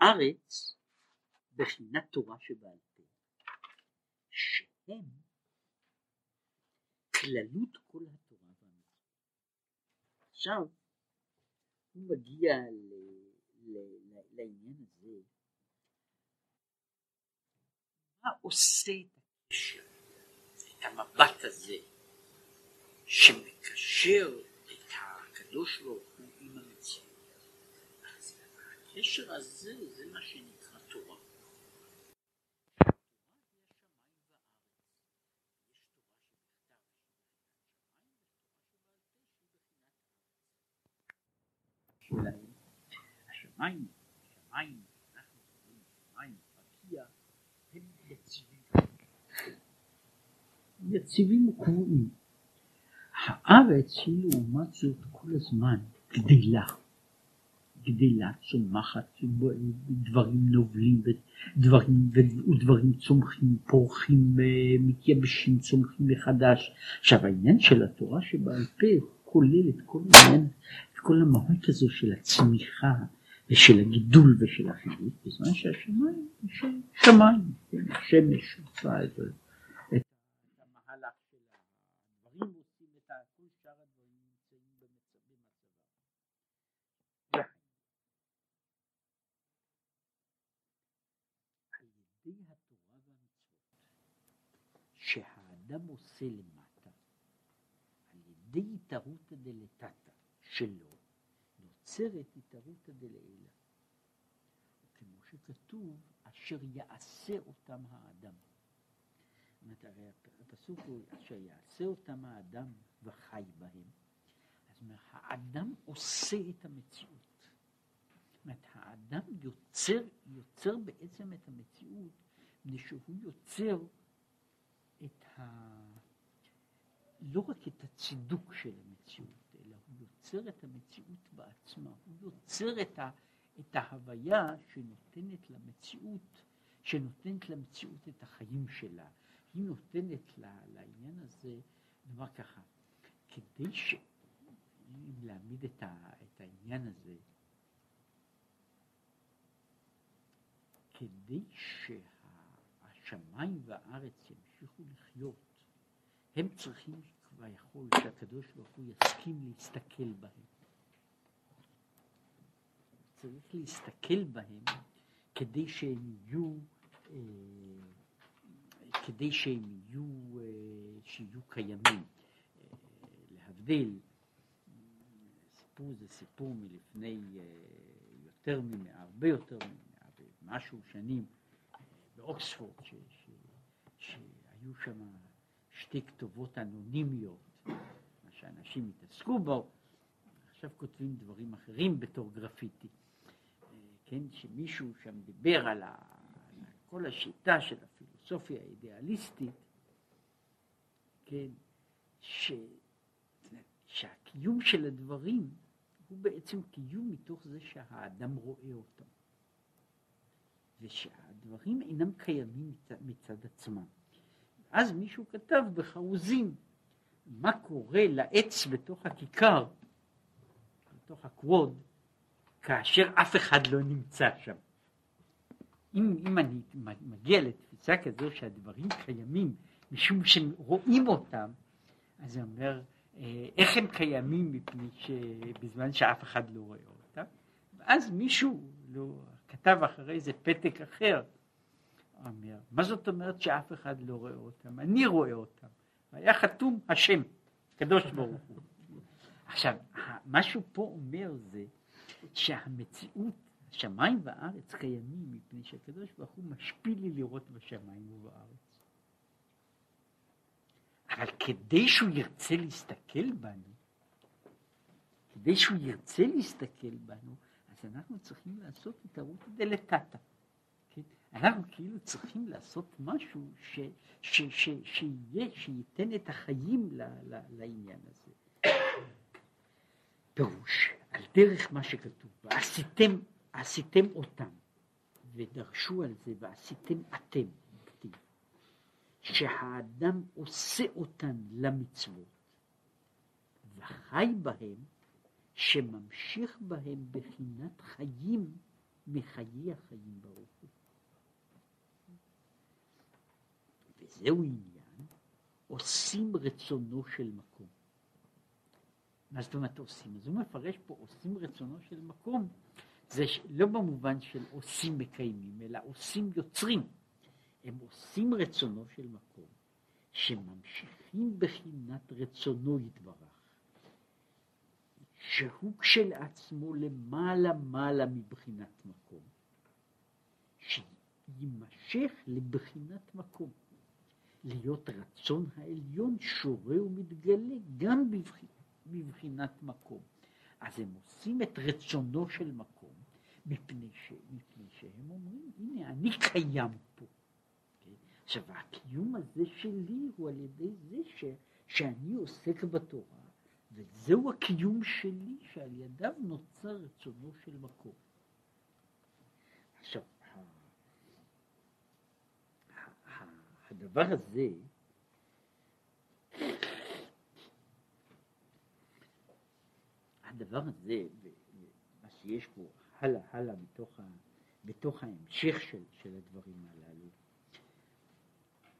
וארץ, בחינת תורה שבעל פה, שהם כללות כל התורה והמצוות. עכשיו, הוא מגיע ל, ל, ל, לעניין הזה מה עושה את הקשר, את המבט הזה, שמקשר את הקדוש ברוך הוא עם המציאות. אז הקשר הזה זה מה שנקרא תורה. השמיים, השמיים יציבים וקבועים. הארץ היא לעומת זאת כל הזמן גדלה, גדלה, צומחת, דברים נובלים ודברים, ודברים צומחים, פורחים, אה, מתייבשים, צומחים מחדש. עכשיו העניין של התורה שבעל פה כולל את כל העניין, את כל המהות הזו של הצמיחה ושל הגידול ושל החידוש, בזמן שהשמיים, שמיים, כן, השמש עושה את זה. שהאדם עושה למטה, על ידי התערותא דלתתא שלו, נוצרת התערותא דלעילא. כמו שכתוב, אשר יעשה אותם האדם. זאת אומרת, הרי הפסוק הוא אשר יעשה אותם האדם וחי בהם. אז האדם עושה את המציאות. זאת אומרת, האדם יוצר, יוצר בעצם את המציאות, מפני שהוא יוצר את ה... לא רק את הצידוק של המציאות, אלא הוא יוצר את המציאות בעצמה, הוא יוצר את, ה... את ההוויה שנותנת למציאות, שנותנת למציאות את החיים שלה. היא נותנת לה, לעניין הזה, נאמר ככה, כדי ש... אם להעמיד את, ה... את העניין הזה, כדי שהשמיים והארץ ימשיכו לחיות, הם צריכים כביכול שהקדוש ברוך הוא יסכים להסתכל בהם. צריך להסתכל בהם כדי שהם יהיו, אה, כדי שהם יהיו, אה, שיהיו קיימים. אה, להבדיל, סיפור זה סיפור מלפני יותר ממאה, הרבה יותר ממאה, משהו שנים באוקספורד, ש, ש, שהיו שם שתי כתובות אנונימיות, מה שאנשים התעסקו בו, עכשיו כותבים דברים אחרים בתור גרפיטי. כן, שמישהו שם דיבר על, ה, על כל השיטה של הפילוסופיה האידיאליסטית, כן, ש, שהקיום של הדברים הוא בעצם קיום מתוך זה שהאדם רואה אותם, ושהדברים אינם קיימים מצד, מצד עצמם. אז מישהו כתב בחרוזים מה קורה לעץ בתוך הכיכר, בתוך הקווד, כאשר אף אחד לא נמצא שם. אם, אם אני מגיע לתפיסה כזו שהדברים קיימים משום שרואים אותם, אז זה אומר, אה, איך הם קיימים מפני שבזמן שאף אחד לא רואה אותם? ואז מישהו לא, כתב אחרי זה פתק אחר, אומר, מה זאת אומרת שאף אחד לא רואה אותם? אני רואה אותם. היה חתום השם, קדוש ברוך הוא. עכשיו, משהו פה אומר זה שהמציאות, השמיים והארץ קיימים מפני שהקדוש ברוך הוא משפיל לי לראות בשמיים ובארץ. אבל כדי שהוא ירצה להסתכל בנו, כדי שהוא ירצה להסתכל בנו, אז אנחנו צריכים לעשות את הרותא דלתתא. אנחנו כאילו צריכים לעשות משהו ש, ש, ש, שיהיה, שייתן את החיים ל, ל, לעניין הזה. פירוש, על דרך מה שכתוב, ועשיתם, עשיתם אותם, ודרשו על זה, ועשיתם אתם, כתיב, שהאדם עושה אותן למצוות, וחי בהם, שממשיך בהם בחינת חיים מחיי החיים ברוך הוא. וזהו עניין, עושים רצונו של מקום. מה זאת אומרת עושים? אז הוא מפרש פה עושים רצונו של מקום, זה לא במובן של עושים מקיימים, אלא עושים יוצרים. הם עושים רצונו של מקום, שממשיכים בחינת רצונו יתברך, שהוא כשלעצמו למעלה מעלה מבחינת מקום, שיימשך לבחינת מקום. להיות רצון העליון שורה ומתגלה גם בבחינת מבחינת מקום. אז הם עושים את רצונו של מקום, מפני, ש, מפני שהם אומרים, הנה, אני קיים פה. עכשיו, הקיום הזה שלי הוא על ידי זה ש, שאני עוסק בתורה, וזהו הקיום שלי שעל ידיו נוצר רצונו של מקום. עכשיו, הדבר הזה, הדבר הזה, מה שיש פה הלאה הלאה בתוך, ה, בתוך ההמשך של, של הדברים הללו,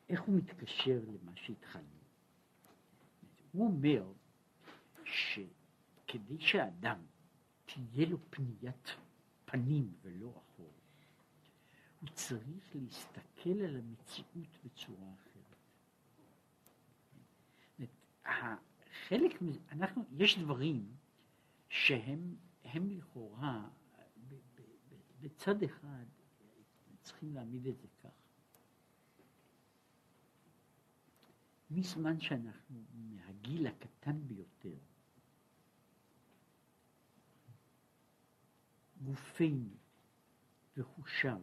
איך הוא מתקשר למה שהתחלנו? הוא אומר שכדי שאדם תהיה לו פניית פנים ולא אחור, הוא צריך להסתכל על המציאות בצורה אחרת. חלק אנחנו, יש דברים שהם הם לכאורה, בצד אחד, צריכים להעמיד את זה כך. מזמן שאנחנו מהגיל הקטן ביותר, גופנו וחושיו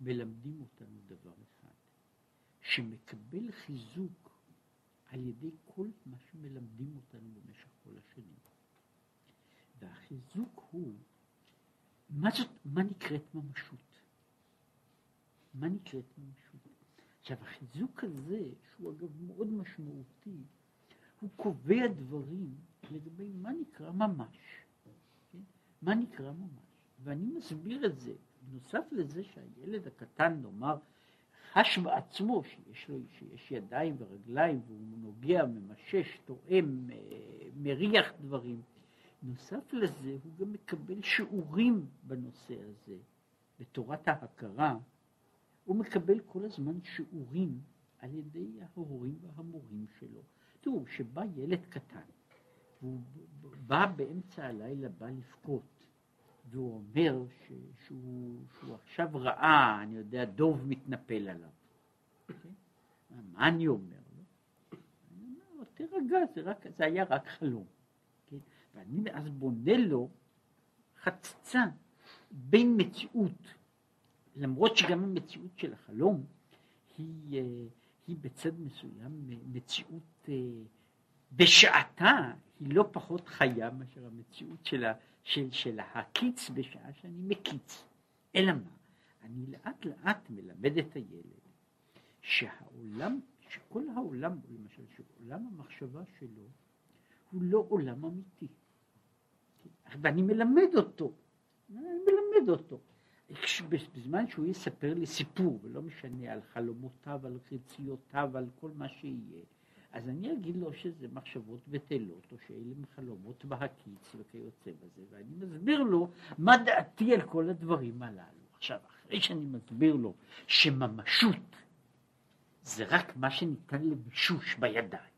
מלמדים אותנו דבר אחד, שמקבל חיזוק על ידי כל מה שמלמדים אותנו במשך כל השנים. והחיזוק הוא, מה זאת, מה נקראת ממשות? מה נקראת ממשות? עכשיו החיזוק הזה, שהוא אגב מאוד משמעותי, הוא קובע דברים לגבי מה נקרא ממש. כן? מה נקרא ממש? ואני מסביר את זה, בנוסף לזה שהילד הקטן, נאמר, חש בעצמו שיש לו, שיש ידיים ורגליים והוא נוגע, ממשש, תואם, מריח דברים. נוסף לזה הוא גם מקבל שיעורים בנושא הזה. בתורת ההכרה הוא מקבל כל הזמן שיעורים על ידי ההורים והמורים שלו. תראו, כשבא ילד קטן והוא בא באמצע הלילה, בא לבכות, והוא אומר ש, שהוא, שהוא עכשיו ראה, אני יודע, דוב מתנפל עליו. אוקיי? מה אני אומר לו? אני אומר לו, תירגע, זה, רק, זה היה רק חלום. כן? ואני אז בונה לו חצצה בין מציאות, למרות שגם המציאות של החלום היא, אה, היא בצד מסוים מציאות אה, בשעתה, היא לא פחות חיה מאשר המציאות של, ה, של, של הקיץ בשעה שאני מקיץ. אלא מה? אני לאט לאט מלמד את הילד שהעולם, שכל העולם, למשל, שעולם המחשבה שלו הוא לא עולם אמיתי. ואני מלמד אותו, אני מלמד אותו. בזמן שהוא יספר לי סיפור, ולא משנה על חלומותיו, על חציותיו, על כל מה שיהיה, אז אני אגיד לו שזה מחשבות בטלות, או שאלה חלומות בהקיץ וכיוצא בזה, ואני מסביר לו מה דעתי על כל הדברים הללו. עכשיו, אחרי שאני מסביר לו שממשות זה רק מה שניתן למישוש בידיים.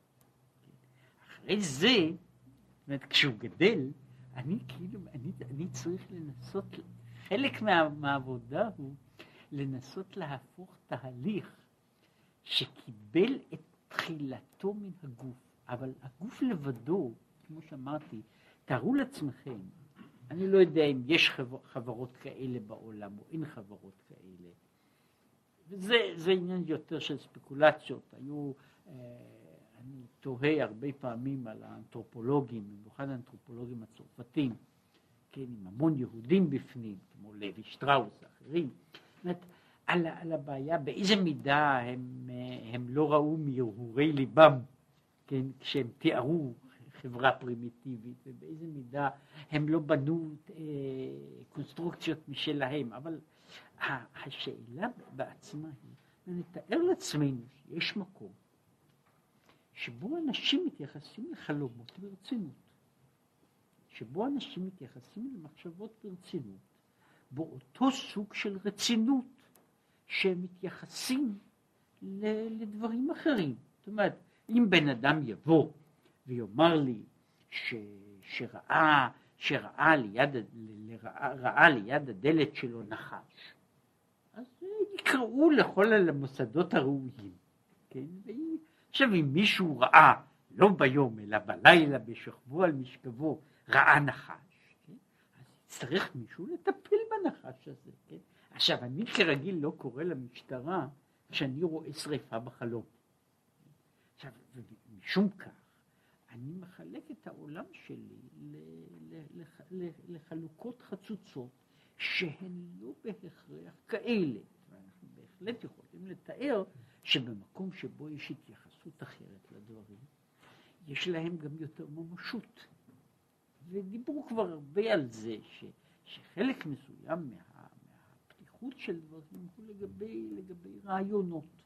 אחרי זה, זאת אומרת, כשהוא גדל, אני כאילו, אני, אני צריך לנסות, חלק מה, מהעבודה הוא לנסות להפוך תהליך שקיבל את תחילתו מן הגוף, אבל הגוף לבדו, כמו שאמרתי, תארו לעצמכם, אני לא יודע אם יש חבר, חברות כאלה בעולם או אין חברות כאלה. וזה עניין יותר של ספקולציות. היו, אה, אני תוהה הרבה פעמים על האנתרופולוגים, במיוחד האנתרופולוגים הצרפתים, כן, עם המון יהודים בפנים, כמו לוי שטראוס ואחרים. זאת אומרת, על, על הבעיה, באיזה מידה הם, הם לא ראו מהרהורי ליבם, כן, כשהם תיארו חברה פרימיטיבית, ובאיזה מידה הם לא בנו אה, קונסטרוקציות משלהם, אבל השאלה בעצמה היא, נתאר לעצמנו שיש מקום שבו אנשים מתייחסים לחלומות ברצינות, שבו אנשים מתייחסים למחשבות ברצינות, באותו סוג של רצינות שהם מתייחסים לדברים אחרים. זאת אומרת, אם בן אדם יבוא ויאמר לי ש, שראה, שראה ליד, לראה, ראה ליד הדלת שלו נחש, אז יקראו לכל המוסדות הראויים. כן? עכשיו, אם מישהו ראה, לא ביום, אלא בלילה, בשכבו על משכבו, ראה נחש, כן? אז יצטרך מישהו לטפל בנחש הזה. כן? עכשיו, אני כרגיל לא קורא למשטרה כשאני רואה שריפה בחלום. עכשיו, משום כך, אני מחלק את העולם שלי לחלוקות חצוצות שהן לא בהכרח כאלה. ואנחנו בהחלט יכולים לתאר שבמקום שבו יש התייחסות אחרת לדברים, יש להם גם יותר ממשות. ודיברו כבר הרבה על זה, ש, שחלק מסוים מה, מהפתיחות של דברים הוא לגבי, לגבי רעיונות.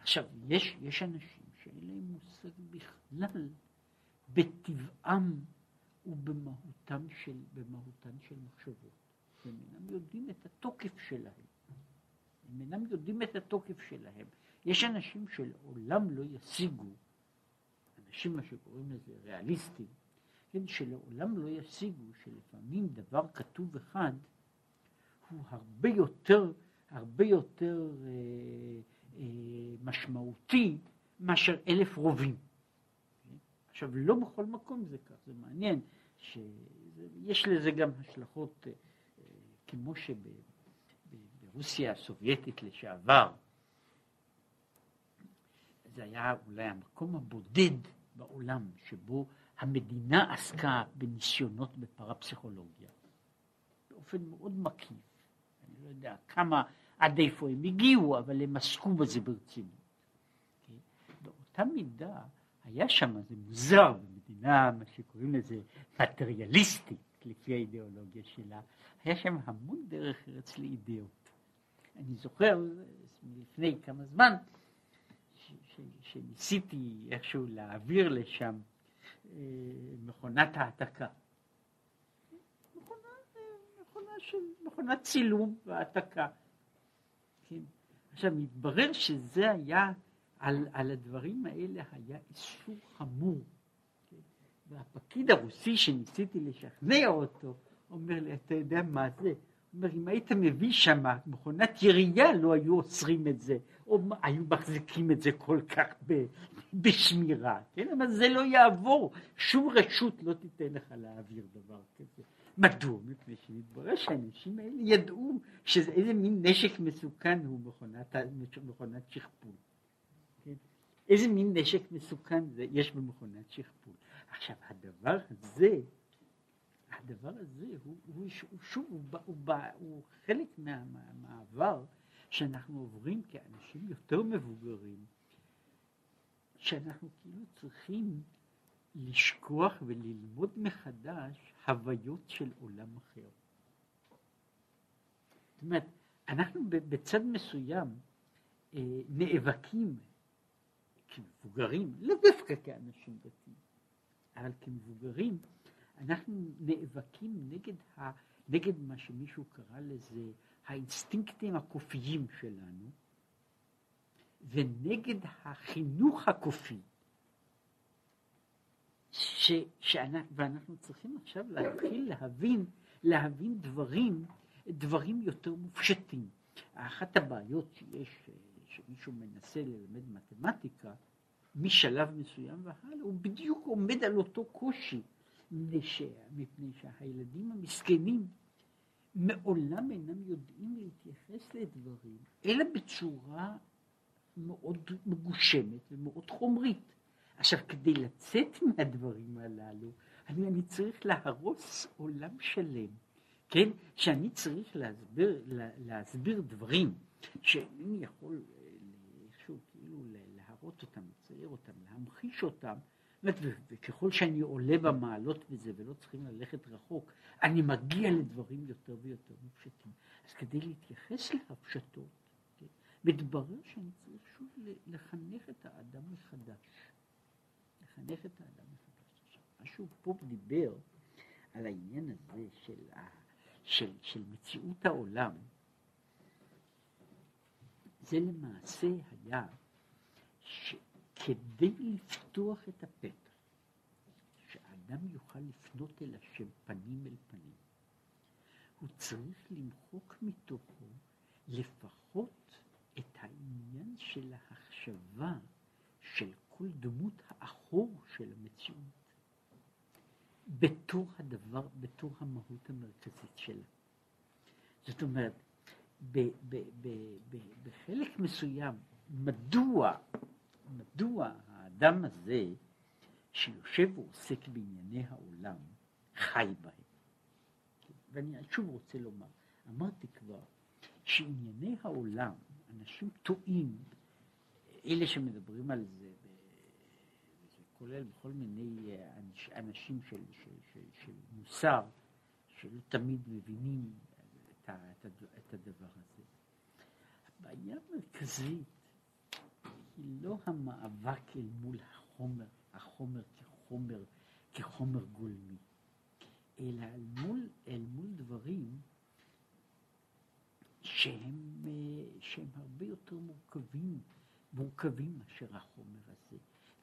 עכשיו, יש, יש אנשים שאין להם מושג בכלל בטבעם ובמהותם של, של מחשבות. הם אינם יודעים את התוקף שלהם. הם אינם יודעים את התוקף שלהם. יש אנשים שלעולם לא ישיגו, אנשים מה שקוראים לזה ריאליסטים, כן, שלעולם לא ישיגו שלפעמים דבר כתוב אחד הוא הרבה יותר, הרבה יותר אה, אה, משמעותי מאשר אלף רובים. עכשיו, לא בכל מקום זה כך, זה מעניין, שיש לזה גם השלכות, אה, כמו שברוסיה הסובייטית לשעבר, זה היה אולי המקום הבודד בעולם שבו המדינה עסקה בניסיונות בפרפסיכולוגיה באופן מאוד מקיף. לא יודע כמה, עד איפה הם הגיעו, אבל הם עסקו בזה ברצינות. Okay? באותה מידה היה שם, זה מוזר, במדינה, מה שקוראים לזה מטריאליסטית, לפי האידיאולוגיה שלה, היה שם המון דרך ארץ לאידאות. אני זוכר לפני כמה זמן, שניסיתי איכשהו להעביר לשם אה, מכונת העתקה. של, מכונת צילום והעתקה. כן. עכשיו, מתברר שזה היה, על, על הדברים האלה היה איסור חמור. כן. והפקיד הרוסי שניסיתי לשכנע אותו, אומר לי, אתה יודע מה זה? אומר, אם היית מביא שם מכונת ירייה, לא היו עוצרים את זה, או היו מחזיקים את זה כל כך ב, בשמירה, כן? אבל זה לא יעבור, שום רשות לא תיתן לך להעביר דבר כזה. מדוע? מפני שמתברר שהאנשים האלה ידעו שאיזה מין נשק מסוכן הוא מכונת, מכונת שכפול. כן? איזה מין נשק מסוכן זה יש במכונת שכפול. עכשיו, הדבר הזה, הדבר הזה הוא, הוא, הוא שוב, הוא, הוא, הוא, הוא חלק מהמעבר מה, שאנחנו עוברים כאנשים יותר מבוגרים, שאנחנו כאילו צריכים לשכוח וללמוד מחדש הוויות של עולם אחר. זאת אומרת, אנחנו בצד מסוים אה, נאבקים כמבוגרים, לא דווקא כאנשים דתיים, אבל כמבוגרים אנחנו נאבקים נגד, ה, נגד מה שמישהו קרא לזה האינסטינקטים הקופיים שלנו, ונגד החינוך הקופי. ש, שאנחנו, ואנחנו צריכים עכשיו להתחיל להבין, להבין דברים, דברים יותר מופשטים. אחת הבעיות שיש, שמישהו מנסה ללמד מתמטיקה, משלב מסוים והלאה, הוא בדיוק עומד על אותו קושי, מפני שהילדים המסכנים מעולם אינם יודעים להתייחס לדברים, אלא בצורה מאוד מגושמת ומאוד חומרית. עכשיו, כדי לצאת מהדברים הללו, אני, אני צריך להרוס עולם שלם, כן? שאני צריך להסביר, לה, להסביר דברים שאינני יכול אה, איכשהו כאילו להראות אותם, לצייר אותם, להמחיש אותם, וככל שאני עולה במעלות בזה ולא צריכים ללכת רחוק, אני מגיע לדברים יותר ויותר מופשטים. אז כדי להתייחס להפשטות, כן, מתברר שאני צריך שוב לחנך את האדם מחדש. לחנך את האדם מחדש. עכשיו, משהו פה דיבר על העניין הזה של, של, של מציאות העולם. זה למעשה היה שכדי לפתוח את הפתח, שאדם יוכל לפנות אל השם פנים אל פנים, הוא צריך למחוק מתוכו לפחות את העניין של ההחשבה של כל דמות האחור של המציאות בתור הדבר, בתור המהות המרכזית שלה. זאת אומרת, ב, ב, ב, ב, בחלק מסוים, מדוע, מדוע האדם הזה שיושב ועוסק בענייני העולם, חי בהם. ואני שוב רוצה לומר, אמרתי כבר, שענייני העולם, אנשים טועים, אלה שמדברים על זה כולל בכל מיני אנשים של, של, של, של מוסר, שלא תמיד מבינים את, את, את הדבר הזה. הבעיה המרכזית היא לא המאבק אל מול החומר, החומר כחומר, כחומר גולמי, אלא אל מול, אל מול דברים שהם, שהם הרבה יותר מורכבים, מורכבים מאשר החומר הזה.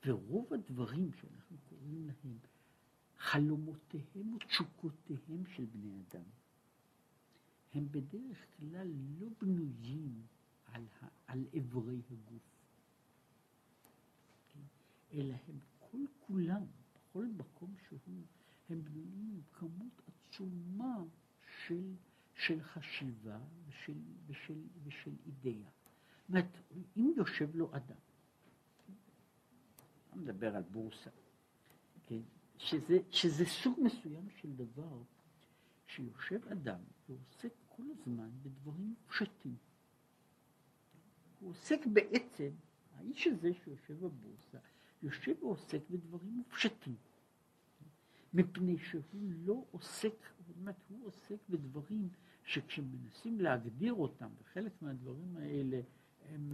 ורוב הדברים שאנחנו קוראים להם חלומותיהם ותשוקותיהם של בני אדם, הם בדרך כלל לא בנויים על, על אברי הגוף, כן? אלא הם כל כולם, בכל מקום שהוא, הם בנויים כמות עצומה של, של חשיבה ושל, ושל, ושל אידאה. זאת אומרת, אם יושב לו אדם, אני מדבר על בורסה, כן? שזה, שזה סוג מסוים של דבר שיושב אדם ועוסק כל הזמן בדברים פשטים. הוא עוסק בעצם, האיש הזה שיושב בבורסה, יושב ועוסק בדברים מופשטים. מפני שהוא לא עוסק, זאת אומרת, הוא עוסק בדברים שכשמנסים להגדיר אותם, וחלק מהדברים האלה הם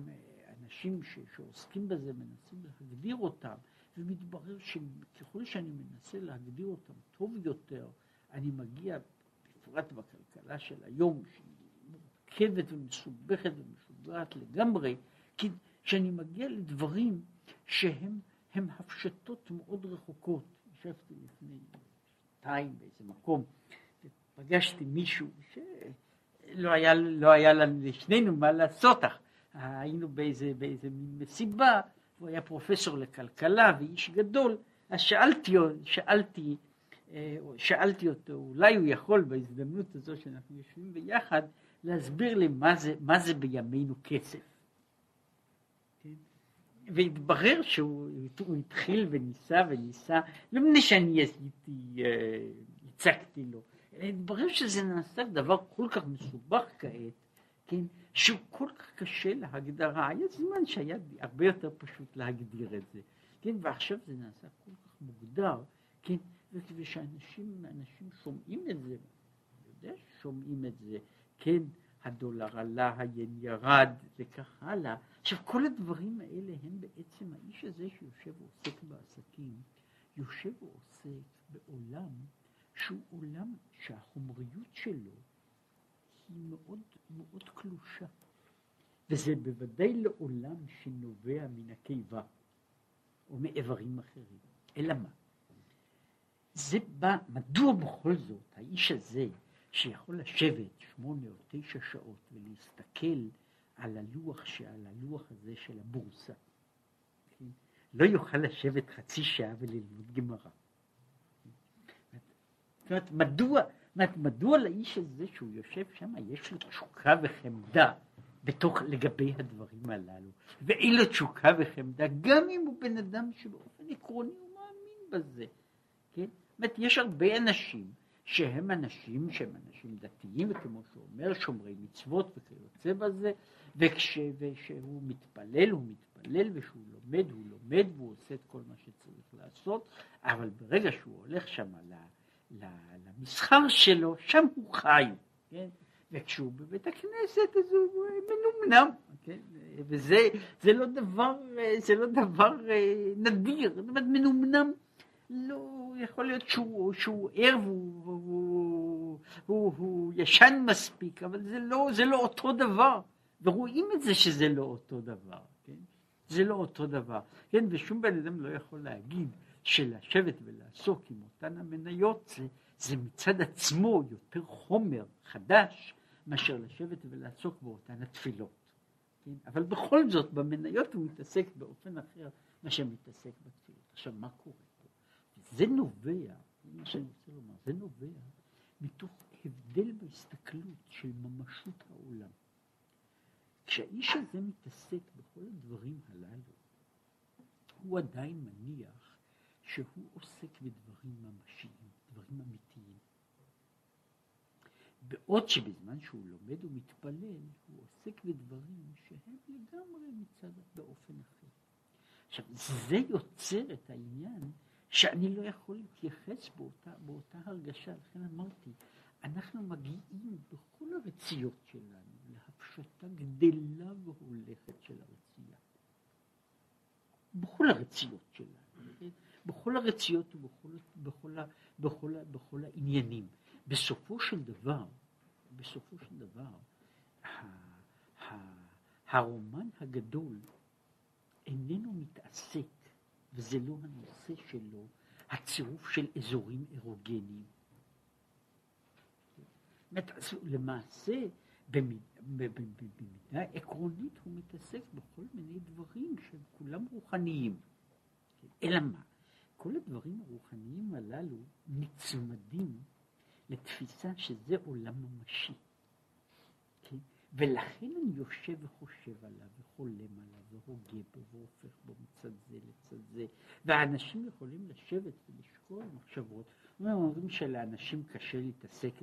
אנשים ש, שעוסקים בזה מנסים להגדיר אותם, ומתברר שככל שאני מנסה להגדיר אותם טוב יותר, אני מגיע, בפרט בכלכלה של היום, שהיא מורכבת ומסובכת ומשוגעת לגמרי, כי שאני מגיע לדברים שהם הפשטות מאוד רחוקות. ישבתי לפני שנתיים באיזה מקום, ופגשתי מישהו שלא היה, לא היה לשנינו מה לעשות, היינו באיזה, באיזה מסיבה, הוא היה פרופסור לכלכלה ואיש גדול, אז שאלתי, שאלתי, אה, שאלתי אותו, אולי הוא יכול בהזדמנות הזו שאנחנו יושבים ביחד, להסביר לי מה זה, מה זה בימינו כסף. כן? והתברר שהוא התחיל וניסה וניסה, לא מפני שאני עשיתי, אה, הצגתי לו, התברר שזה נעשה דבר כל כך מסובך כעת, כן, שהוא כל כך קשה להגדרה, היה זמן שהיה הרבה יותר פשוט להגדיר את זה, כן, ועכשיו זה נעשה כל כך מוגדר, כן, ושאנשים אנשים שומעים את זה, אני יודע ששומעים את זה, כן, הדולר עלה, היין ירד וכך הלאה. עכשיו כל הדברים האלה הם בעצם האיש הזה שיושב ועוסק בעסקים, יושב ועוסק בעולם שהוא עולם שהחומריות שלו היא מאוד מאוד קלושה. וזה בוודאי לעולם שנובע מן הקיבה או מאיברים אחרים. אלא מה? זה בא, מדוע בכל זאת האיש הזה שיכול לשבת שמונה או תשע שעות ולהסתכל על הלוח, על הלוח הזה של הבורסה, כן? לא יוכל לשבת חצי שעה וללמוד גמרא. זאת אומרת, מדוע, מדוע לאיש הזה שהוא יושב שם, יש לו תשוקה וחמדה בתוך, לגבי הדברים הללו, ואין לו תשוקה וחמדה, גם אם הוא בן אדם שבאופן עקרוני הוא מאמין בזה, כן? זאת אומרת, יש הרבה אנשים שהם אנשים שהם אנשים דתיים, וכמו שהוא אומר, שומרי מצוות וכיוצא בזה, וכשהוא מתפלל, הוא מתפלל, וכשהוא לומד, הוא לומד, והוא עושה את כל מה שצריך לעשות, אבל ברגע שהוא הולך שם למסחר שלו, שם הוא חי, כן? וכשהוא בבית הכנסת אז הוא מנומנם, כן? וזה לא דבר, זה לא דבר אה, נדיר, זאת אומרת מנומנם, לא, יכול להיות שהוא, שהוא ער והוא, והוא, והוא, והוא ישן מספיק, אבל זה לא, זה לא אותו דבר, ורואים את זה שזה לא אותו דבר, כן? זה לא אותו דבר, כן? ושום בן אדם לא יכול להגיד שלשבת ולעסוק עם אותן המניות זה, זה מצד עצמו יותר חומר חדש מאשר לשבת ולעסוק באותן התפילות. כן? אבל בכל זאת במניות הוא מתעסק באופן אחר מאשר מתעסק בתפילות. עכשיו מה קורה פה? זה נובע, מה שאני רוצה לומר, זה נובע מתוך הבדל בהסתכלות של ממשות העולם. כשהאיש הזה מתעסק בכל הדברים הללו, הוא עדיין מניח שהוא עוסק בדברים ממשיים, דברים אמיתיים. בעוד שבזמן שהוא לומד ומתפלל, הוא עוסק בדברים שהם לגמרי מצד באופן אחר. עכשיו, זה יוצר את העניין שאני לא יכול להתייחס באותה, באותה הרגשה, לכן אמרתי, אנחנו מגיעים בכל הרציות שלנו להפשטה גדלה והולכת של הרצייה. בכל הרציות שלנו. בכל הרציות ובכל בכל, בכל, בכל העניינים. בסופו של דבר, בסופו של דבר, הרומן הגדול איננו מתעסק וזה לא הנושא שלו, הצירוף של אזורים אירוגניים. למעשה, במידה עקרונית הוא מתעסק בכל מיני דברים שהם כולם רוחניים. אלא מה? כל הדברים הרוחניים הללו נצמדים לתפיסה שזה עולם ממשי. כן? ולכן אני יושב וחושב עליו וחולם עליו והוגה בו והופך בו מצד זה לצד זה והאנשים יכולים לשבת ולשקול מחשבות. אומרים שלאנשים קשה להתעסק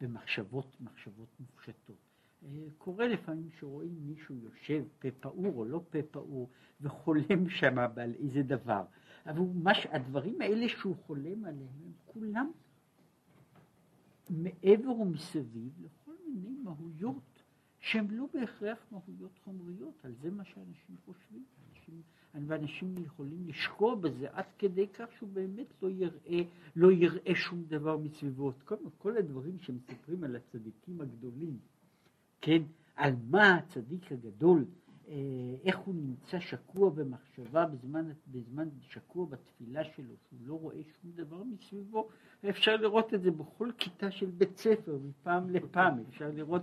במחשבות, מחשבות מופשטות. אה, קורה לפעמים שרואים מישהו יושב פה פעור או לא פה פעור וחולם שם על איזה דבר. אבל מש, הדברים האלה שהוא חולם עליהם הם כולם מעבר ומסביב לכל מיני מהויות שהן לא בהכרח מהויות חומריות, על זה מה שאנשים חושבים. אנשים, ואנשים יכולים לשקוע בזה עד כדי כך שהוא באמת לא יראה, לא יראה שום דבר מסביבו. כל, כל הדברים שמספרים על הצדיקים הגדולים, כן, על מה הצדיק הגדול איך הוא נמצא שקוע במחשבה בזמן, בזמן שקוע בתפילה שלו, שהוא לא רואה שום דבר מסביבו, אפשר לראות את זה בכל כיתה של בית ספר, מפעם לפעם, אפשר לראות,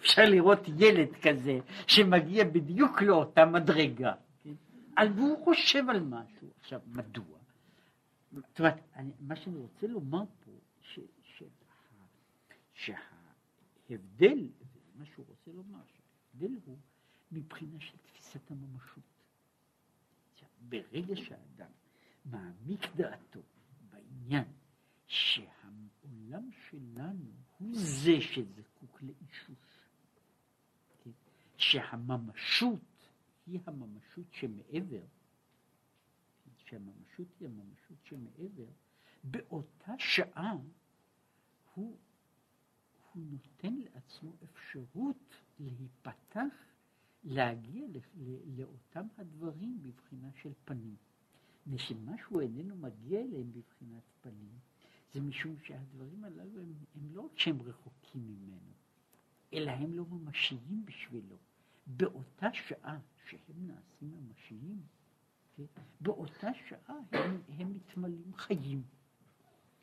אפשר לראות ילד כזה שמגיע בדיוק לאותה מדרגה, כן? והוא חושב על משהו. עכשיו, מדוע? זאת אומרת, אני, מה שאני רוצה לומר פה, ש, ש, שההבדל, מה שהוא רוצה לומר, שההבדל הוא מבחינה של תפיסת הממשות. ברגע שאדם מעמיק דעתו בעניין שהעולם שלנו הוא זה שזקוק לאישוש, כן? שהממשות היא הממשות שמעבר, שהממשות היא הממשות שמעבר, באותה שעה הוא, הוא נותן לעצמו אפשרות להיפתח להגיע לאותם הדברים בבחינה של פנים. ושמה שהוא איננו מגיע אליהם בבחינת פנים, זה משום שהדברים הללו הם, הם לא רק שהם רחוקים ממנו, אלא הם לא ממשיים בשבילו. באותה שעה שהם נעשים ממשיים, כן? באותה שעה הם, הם מתמלאים חיים.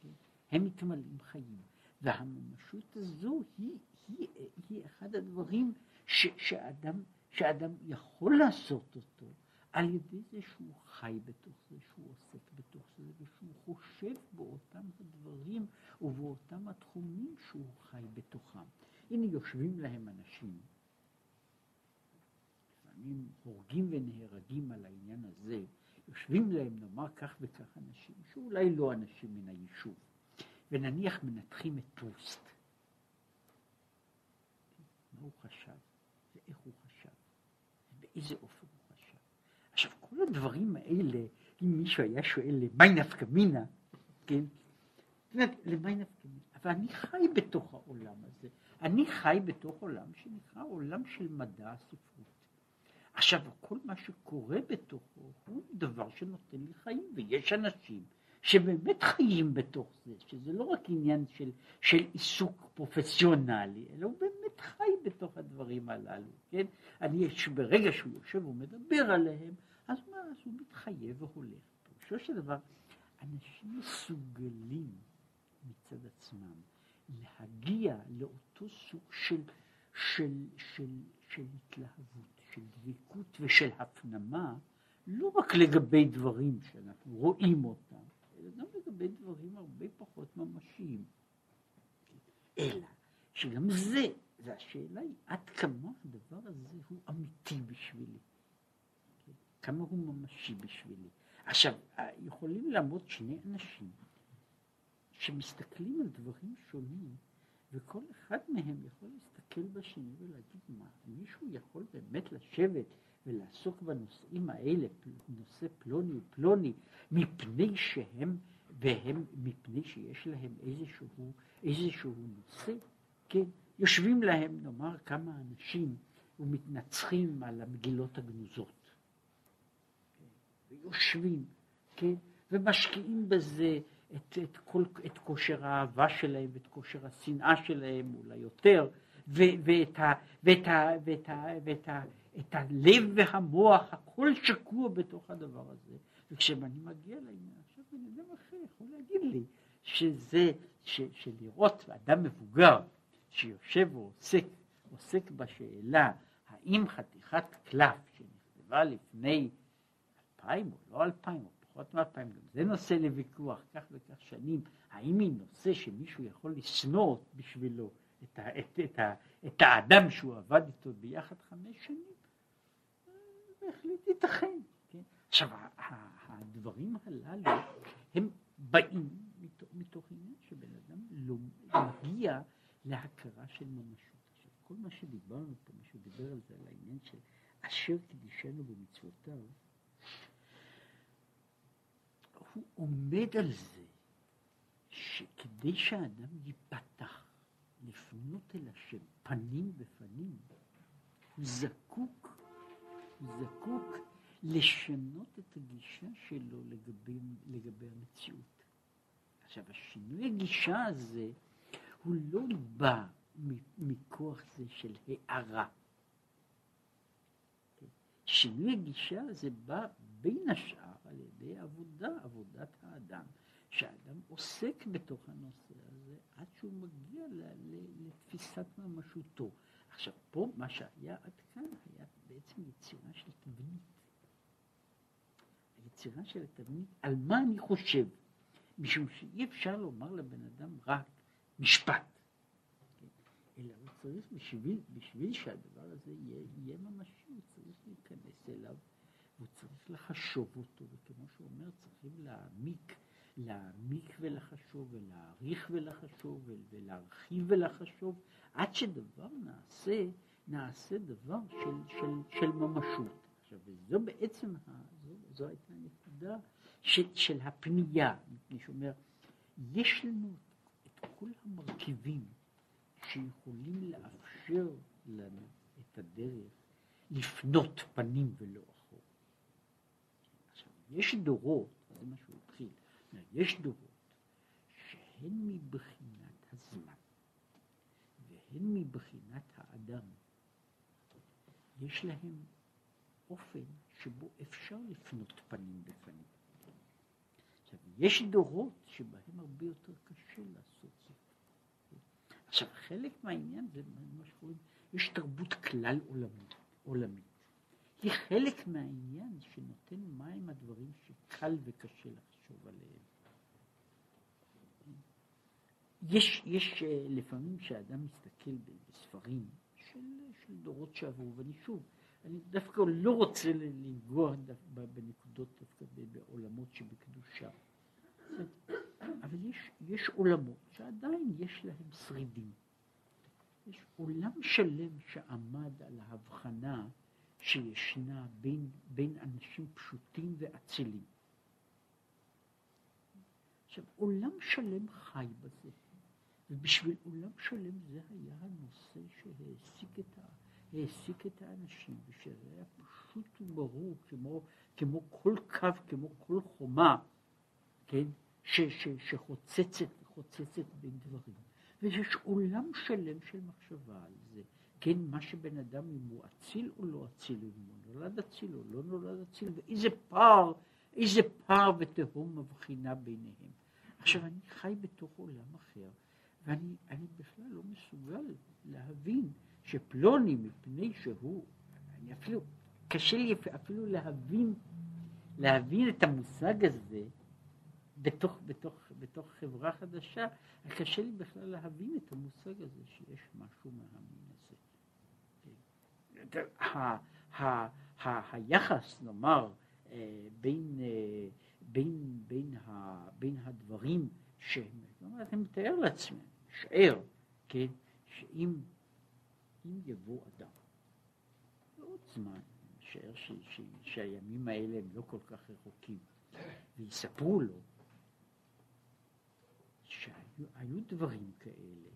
כן? הם מתמלאים חיים. והממשות הזו היא, היא, היא אחד הדברים ש, שאדם שאדם יכול לעשות אותו על ידי זה שהוא חי בתוך זה, שהוא עוסק בתוך זה, ושהוא חושב באותם הדברים ובאותם התחומים שהוא חי בתוכם. הנה יושבים להם אנשים, לפעמים הורגים ונהרגים על העניין הזה, יושבים להם נאמר כך וכך אנשים, שאולי לא אנשים מן היישוב, ונניח מנתחים את פרוסט. מה הוא חשב ואיך הוא חשב. באיזה אופן הוא חשב. עכשיו, כל הדברים האלה, אם מישהו היה שואל למי נפקא מינה, כן? למי נפקא מינה? אבל אני חי בתוך העולם הזה. אני חי בתוך עולם שנקרא עולם של מדע הספרות. עכשיו, כל מה שקורה בתוכו הוא דבר שנותן לי חיים, ויש אנשים שבאמת חיים בתוך זה, שזה לא רק עניין של, של עיסוק פרופסיונלי, אלא הוא באמת חי בתוך הדברים הללו, כן? אני, ברגע שהוא יושב ומדבר עליהם, אז מה, אז הוא מתחייב והולך. פירושו של דבר, אנשים מסוגלים מצד עצמם להגיע לאותו סוג של, של, של, של התלהבות, של דבקות ושל הפנמה, לא רק לגבי דברים שאנחנו רואים אותם, אלא גם לגבי דברים הרבה פחות ממשיים. אלא שגם זה, והשאלה היא עד כמה הדבר הזה הוא אמיתי בשבילי. כמה הוא ממשי בשבילי. עכשיו, יכולים לעמוד שני אנשים שמסתכלים על דברים שונים, וכל אחד מהם יכול להסתכל בשני ולהגיד מה, מישהו יכול באמת לשבת ולעסוק בנושאים האלה, נושא פלוני ופלוני, מפני שהם, והם, מפני שיש להם איזשהו, איזשהו נושא, כן, יושבים להם, נאמר, כמה אנשים ומתנצחים על המגילות הגנוזות. ויושבים, כן, ומשקיעים בזה את, את, כל, את כושר האהבה שלהם ואת כושר השנאה שלהם, אולי יותר, ואת, את הלב והמוח, הכל שקוע בתוך הדבר הזה, וכשאני מגיע לעניין, עכשיו בן אדם אחר יכול להגיד לי שזה, ש, שלראות אדם מבוגר שיושב ועוסק עוסק בשאלה האם חתיכת קלף שנכתבה לפני אלפיים או לא אלפיים או פחות מאלפיים, גם זה נושא לוויכוח כך וכך שנים, האם היא נושא שמישהו יכול לשנוא בשבילו את, ה, את, את, ה, את האדם שהוא עבד איתו ביחד חמש שנים? בהחלט ייתכן. כן? עכשיו, הדברים הללו הם באים מתוך, מתוך עניין שבן אדם לא מגיע להכרה של ממשות. עכשיו, כל מה שדיברנו פה, מישהו דיבר על זה, על העניין של אשר קידישנו במצוותיו, הוא עומד על זה שכדי שהאדם ייפתח לפנות אל השם פנים בפנים, הוא זקוק, הוא זקוק לשנות את הגישה שלו לגבי, לגבי המציאות. עכשיו, השינוי הגישה הזה הוא לא בא מכוח זה של הערה. שינוי הגישה הזה בא בין השאר על ידי עבודה, עבודת האדם, שהאדם עוסק בתוך הנושא הזה עד שהוא מגיע לתפיסת ממשותו. עכשיו פה מה שהיה עד כאן היה בעצם יצירה של תבנית. היצירה של התבנית, על מה אני חושב, משום שאי אפשר לומר לבן אדם רק משפט, אלא הוא צריך בשביל, בשביל שהדבר הזה יהיה, יהיה ממשי, הוא צריך להיכנס אליו, והוא צריך לחשוב אותו, וכמו שהוא אומר, צריכים להעמיק, להעמיק ולחשוב, ולהעריך ולחשוב, ולהרחיב ולחשוב, עד שדבר נעשה, נעשה דבר של, של, של ממשות. עכשיו, וזו בעצם, זו, זו הייתה הנקודה של, של הפנייה, מפני שאומר, יש לנו כל המרכיבים שיכולים לאפשר לנו את הדרך לפנות פנים ולא אחור. עכשיו, יש דורות, זה מה שהוא התחיל, יש דורות שהן מבחינת הזמן והן מבחינת האדם, יש להם אופן שבו אפשר לפנות פנים בפנים. עכשיו, יש דורות שבהם הרבה יותר קשה לעשות. עכשיו, חלק מהעניין זה מה שקוראים, יש תרבות כלל עולמית, עולמית. היא חלק מהעניין שנותן מהם הדברים שקל וקשה לחשוב עליהם. יש, יש אה, לפעמים כשאדם מסתכל בספרים של, של דורות שעברו, ואני שוב, אני דווקא לא רוצה לנגוע בנקודות דווקא בעולמות שבקדושה. אבל יש, יש עולמות שעדיין יש להם שרידים. יש עולם שלם שעמד על ההבחנה שישנה בין, בין אנשים פשוטים ואצילים. עכשיו, עולם שלם חי בזה, ובשביל עולם שלם זה היה הנושא שהעסיק את, ה, את האנשים, ושזה היה פשוט וברור, כמו, כמו כל קו, כמו כל חומה, כן, ש, ש, שחוצצת חוצצת בין דברים. ויש עולם שלם של מחשבה על זה. כן, מה שבן אדם, אם הוא אציל או לא אציל, אם הוא נולד אציל או לא נולד אציל, ואיזה פער, איזה פער ותהום מבחינה ביניהם. עכשיו, אני חי בתוך עולם אחר, ואני בכלל לא מסוגל להבין שפלוני, מפני שהוא, אני אפילו, קשה לי אפילו להבין, להבין את המושג הזה, בתוך, בתוך, בתוך חברה חדשה, קשה לי בכלל להבין את המושג הזה שיש משהו מהמין הזה. היחס, נאמר, אה, בין, אה, בין, בין, ה, בין הדברים שהם, כלומר, אני מתאר לעצמי, משער, כן, שאם אם יבוא אדם, בעוד זמן, משער שהימים האלה הם לא כל כך רחוקים, ויספרו לו שהיו דברים כאלה,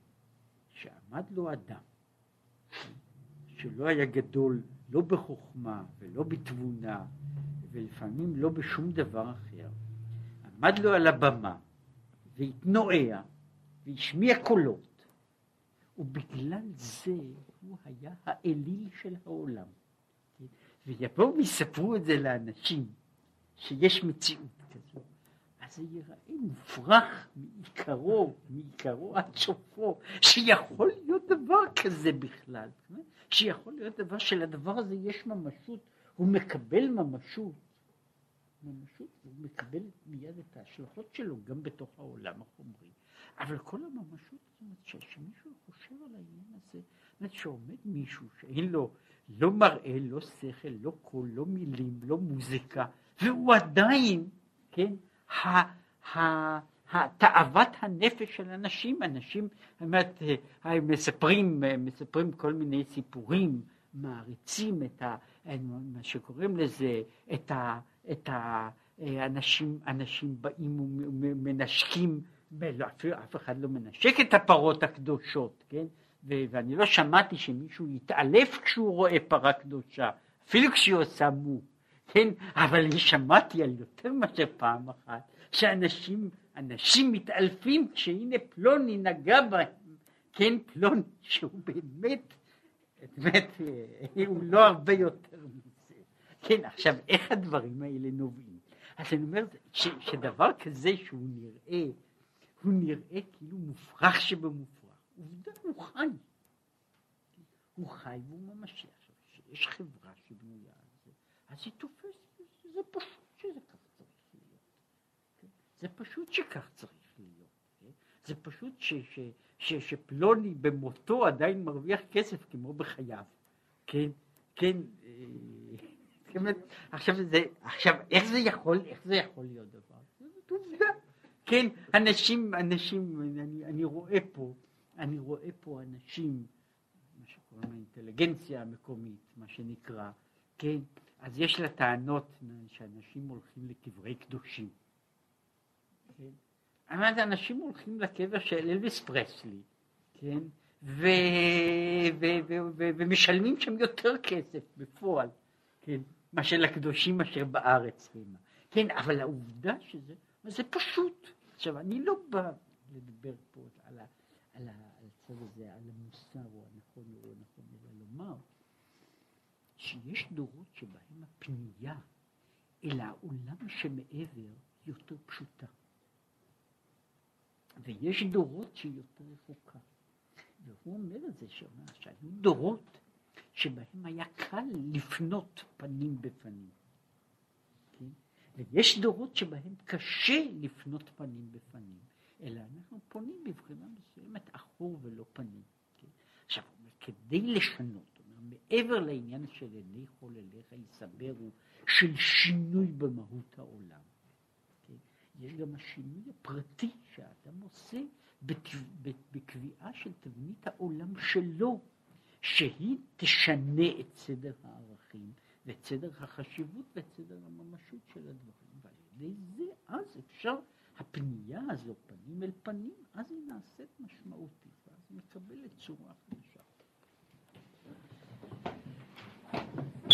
שעמד לו אדם, שלא היה גדול לא בחוכמה ולא בתבונה, ולפעמים לא בשום דבר אחר, עמד לו על הבמה והתנועע והשמיע קולות, ובגלל זה הוא היה האליל של העולם. ויבואו ויספרו את זה לאנשים, שיש מציאות כזו, אז זה ייראה מופרך מעיקרו, מעיקרו עד סופו, שיכול להיות דבר כזה בכלל, שיכול להיות דבר שלדבר הזה יש ממשות, הוא מקבל ממשות, ממשות, הוא מקבל מיד את ההשלכות שלו גם בתוך העולם החומרי, אבל כל הממשות הזאת, שמישהו חושב על העניין הזה, זאת שעומד מישהו שאין לו לא מראה, לא שכל, לא קול, לא מילים, לא מוזיקה, והוא עדיין, כן, תאוות הנפש של אנשים, אנשים, באמת, מספרים, מספרים כל מיני סיפורים, מעריצים את ה... מה שקוראים לזה, את ה... את ה אנשים, אנשים באים ומנשקים, לא, אפילו אף אחד לא מנשק את הפרות הקדושות, כן? ואני לא שמעתי שמישהו יתעלף כשהוא רואה פרה קדושה, אפילו כשהיא עושה מו, כן? אבל אני שמעתי על יותר מאשר פעם אחת, שאנשים אנשים מתעלפים כשהנה פלוני נגע בהם, כן? פלוני שהוא באמת, באמת, הוא לא הרבה יותר מזה. כן, עכשיו, איך הדברים האלה נובעים? אז אני אומר, ש, שדבר כזה שהוא נראה, הוא נראה כאילו מופרך שבמופרך. עובדה, הוא חי. הוא חי והוא ממשי. עכשיו, כשיש חברה שבנויה אז היא תופסת, זה פשוט שזה כך צריך להיות. כן? זה פשוט שכך צריך להיות. כן? זה פשוט ש, ש, ש, שפלוני במותו עדיין מרוויח כסף כמו בחייו. כן, כן, אה, עכשיו, זה, עכשיו, איך זה יכול, איך זה יכול להיות דבר? זאת עובדה. כן, אנשים, אנשים, אני, אני רואה פה, אני רואה פה אנשים, מה שקוראים האינטליגנציה המקומית, מה שנקרא, כן, אז יש לה טענות שאנשים הולכים לקברי קדושים. כן? אבל אנשים הולכים לקבר של אלוויס פרסלי, כן, ו, ו, ו, ו, ומשלמים שם יותר כסף בפועל, כן, מאשר לקדושים אשר בארץ המה. כן, אבל העובדה שזה, זה פשוט. עכשיו, אני לא בא לדבר פה על, ה, על, ה, על הצד הזה, על המוסר או הנכון או לא נכון, אלא לומר שיש דורות שבהם הפנייה אל העולם שמעבר יותר פשוטה. ויש דורות שהיא יותר רחוקה. והוא אומר את זה, שאומר שהיו דורות שבהם היה קל לפנות פנים בפנים. כן? ויש דורות שבהם קשה לפנות פנים בפנים. אלא אנחנו פונים בבחינה מסוימת אחור ולא פנים. כן? עכשיו, כדי לשנות, מעבר לעניין של עיני כל אליך יסברו, של שינוי במהות העולם, כן? יש גם השינוי הפרטי שהאדם עושה בקביעה של תבנית העולם שלו, שהיא תשנה את סדר הערכים ואת סדר החשיבות ואת סדר הממשות של הדברים. ועל ידי זה אז אפשר הפנייה הזו פנים אל פנים, אז היא נעשית משמעותית, ואז היא מקבלת צורה חדשה.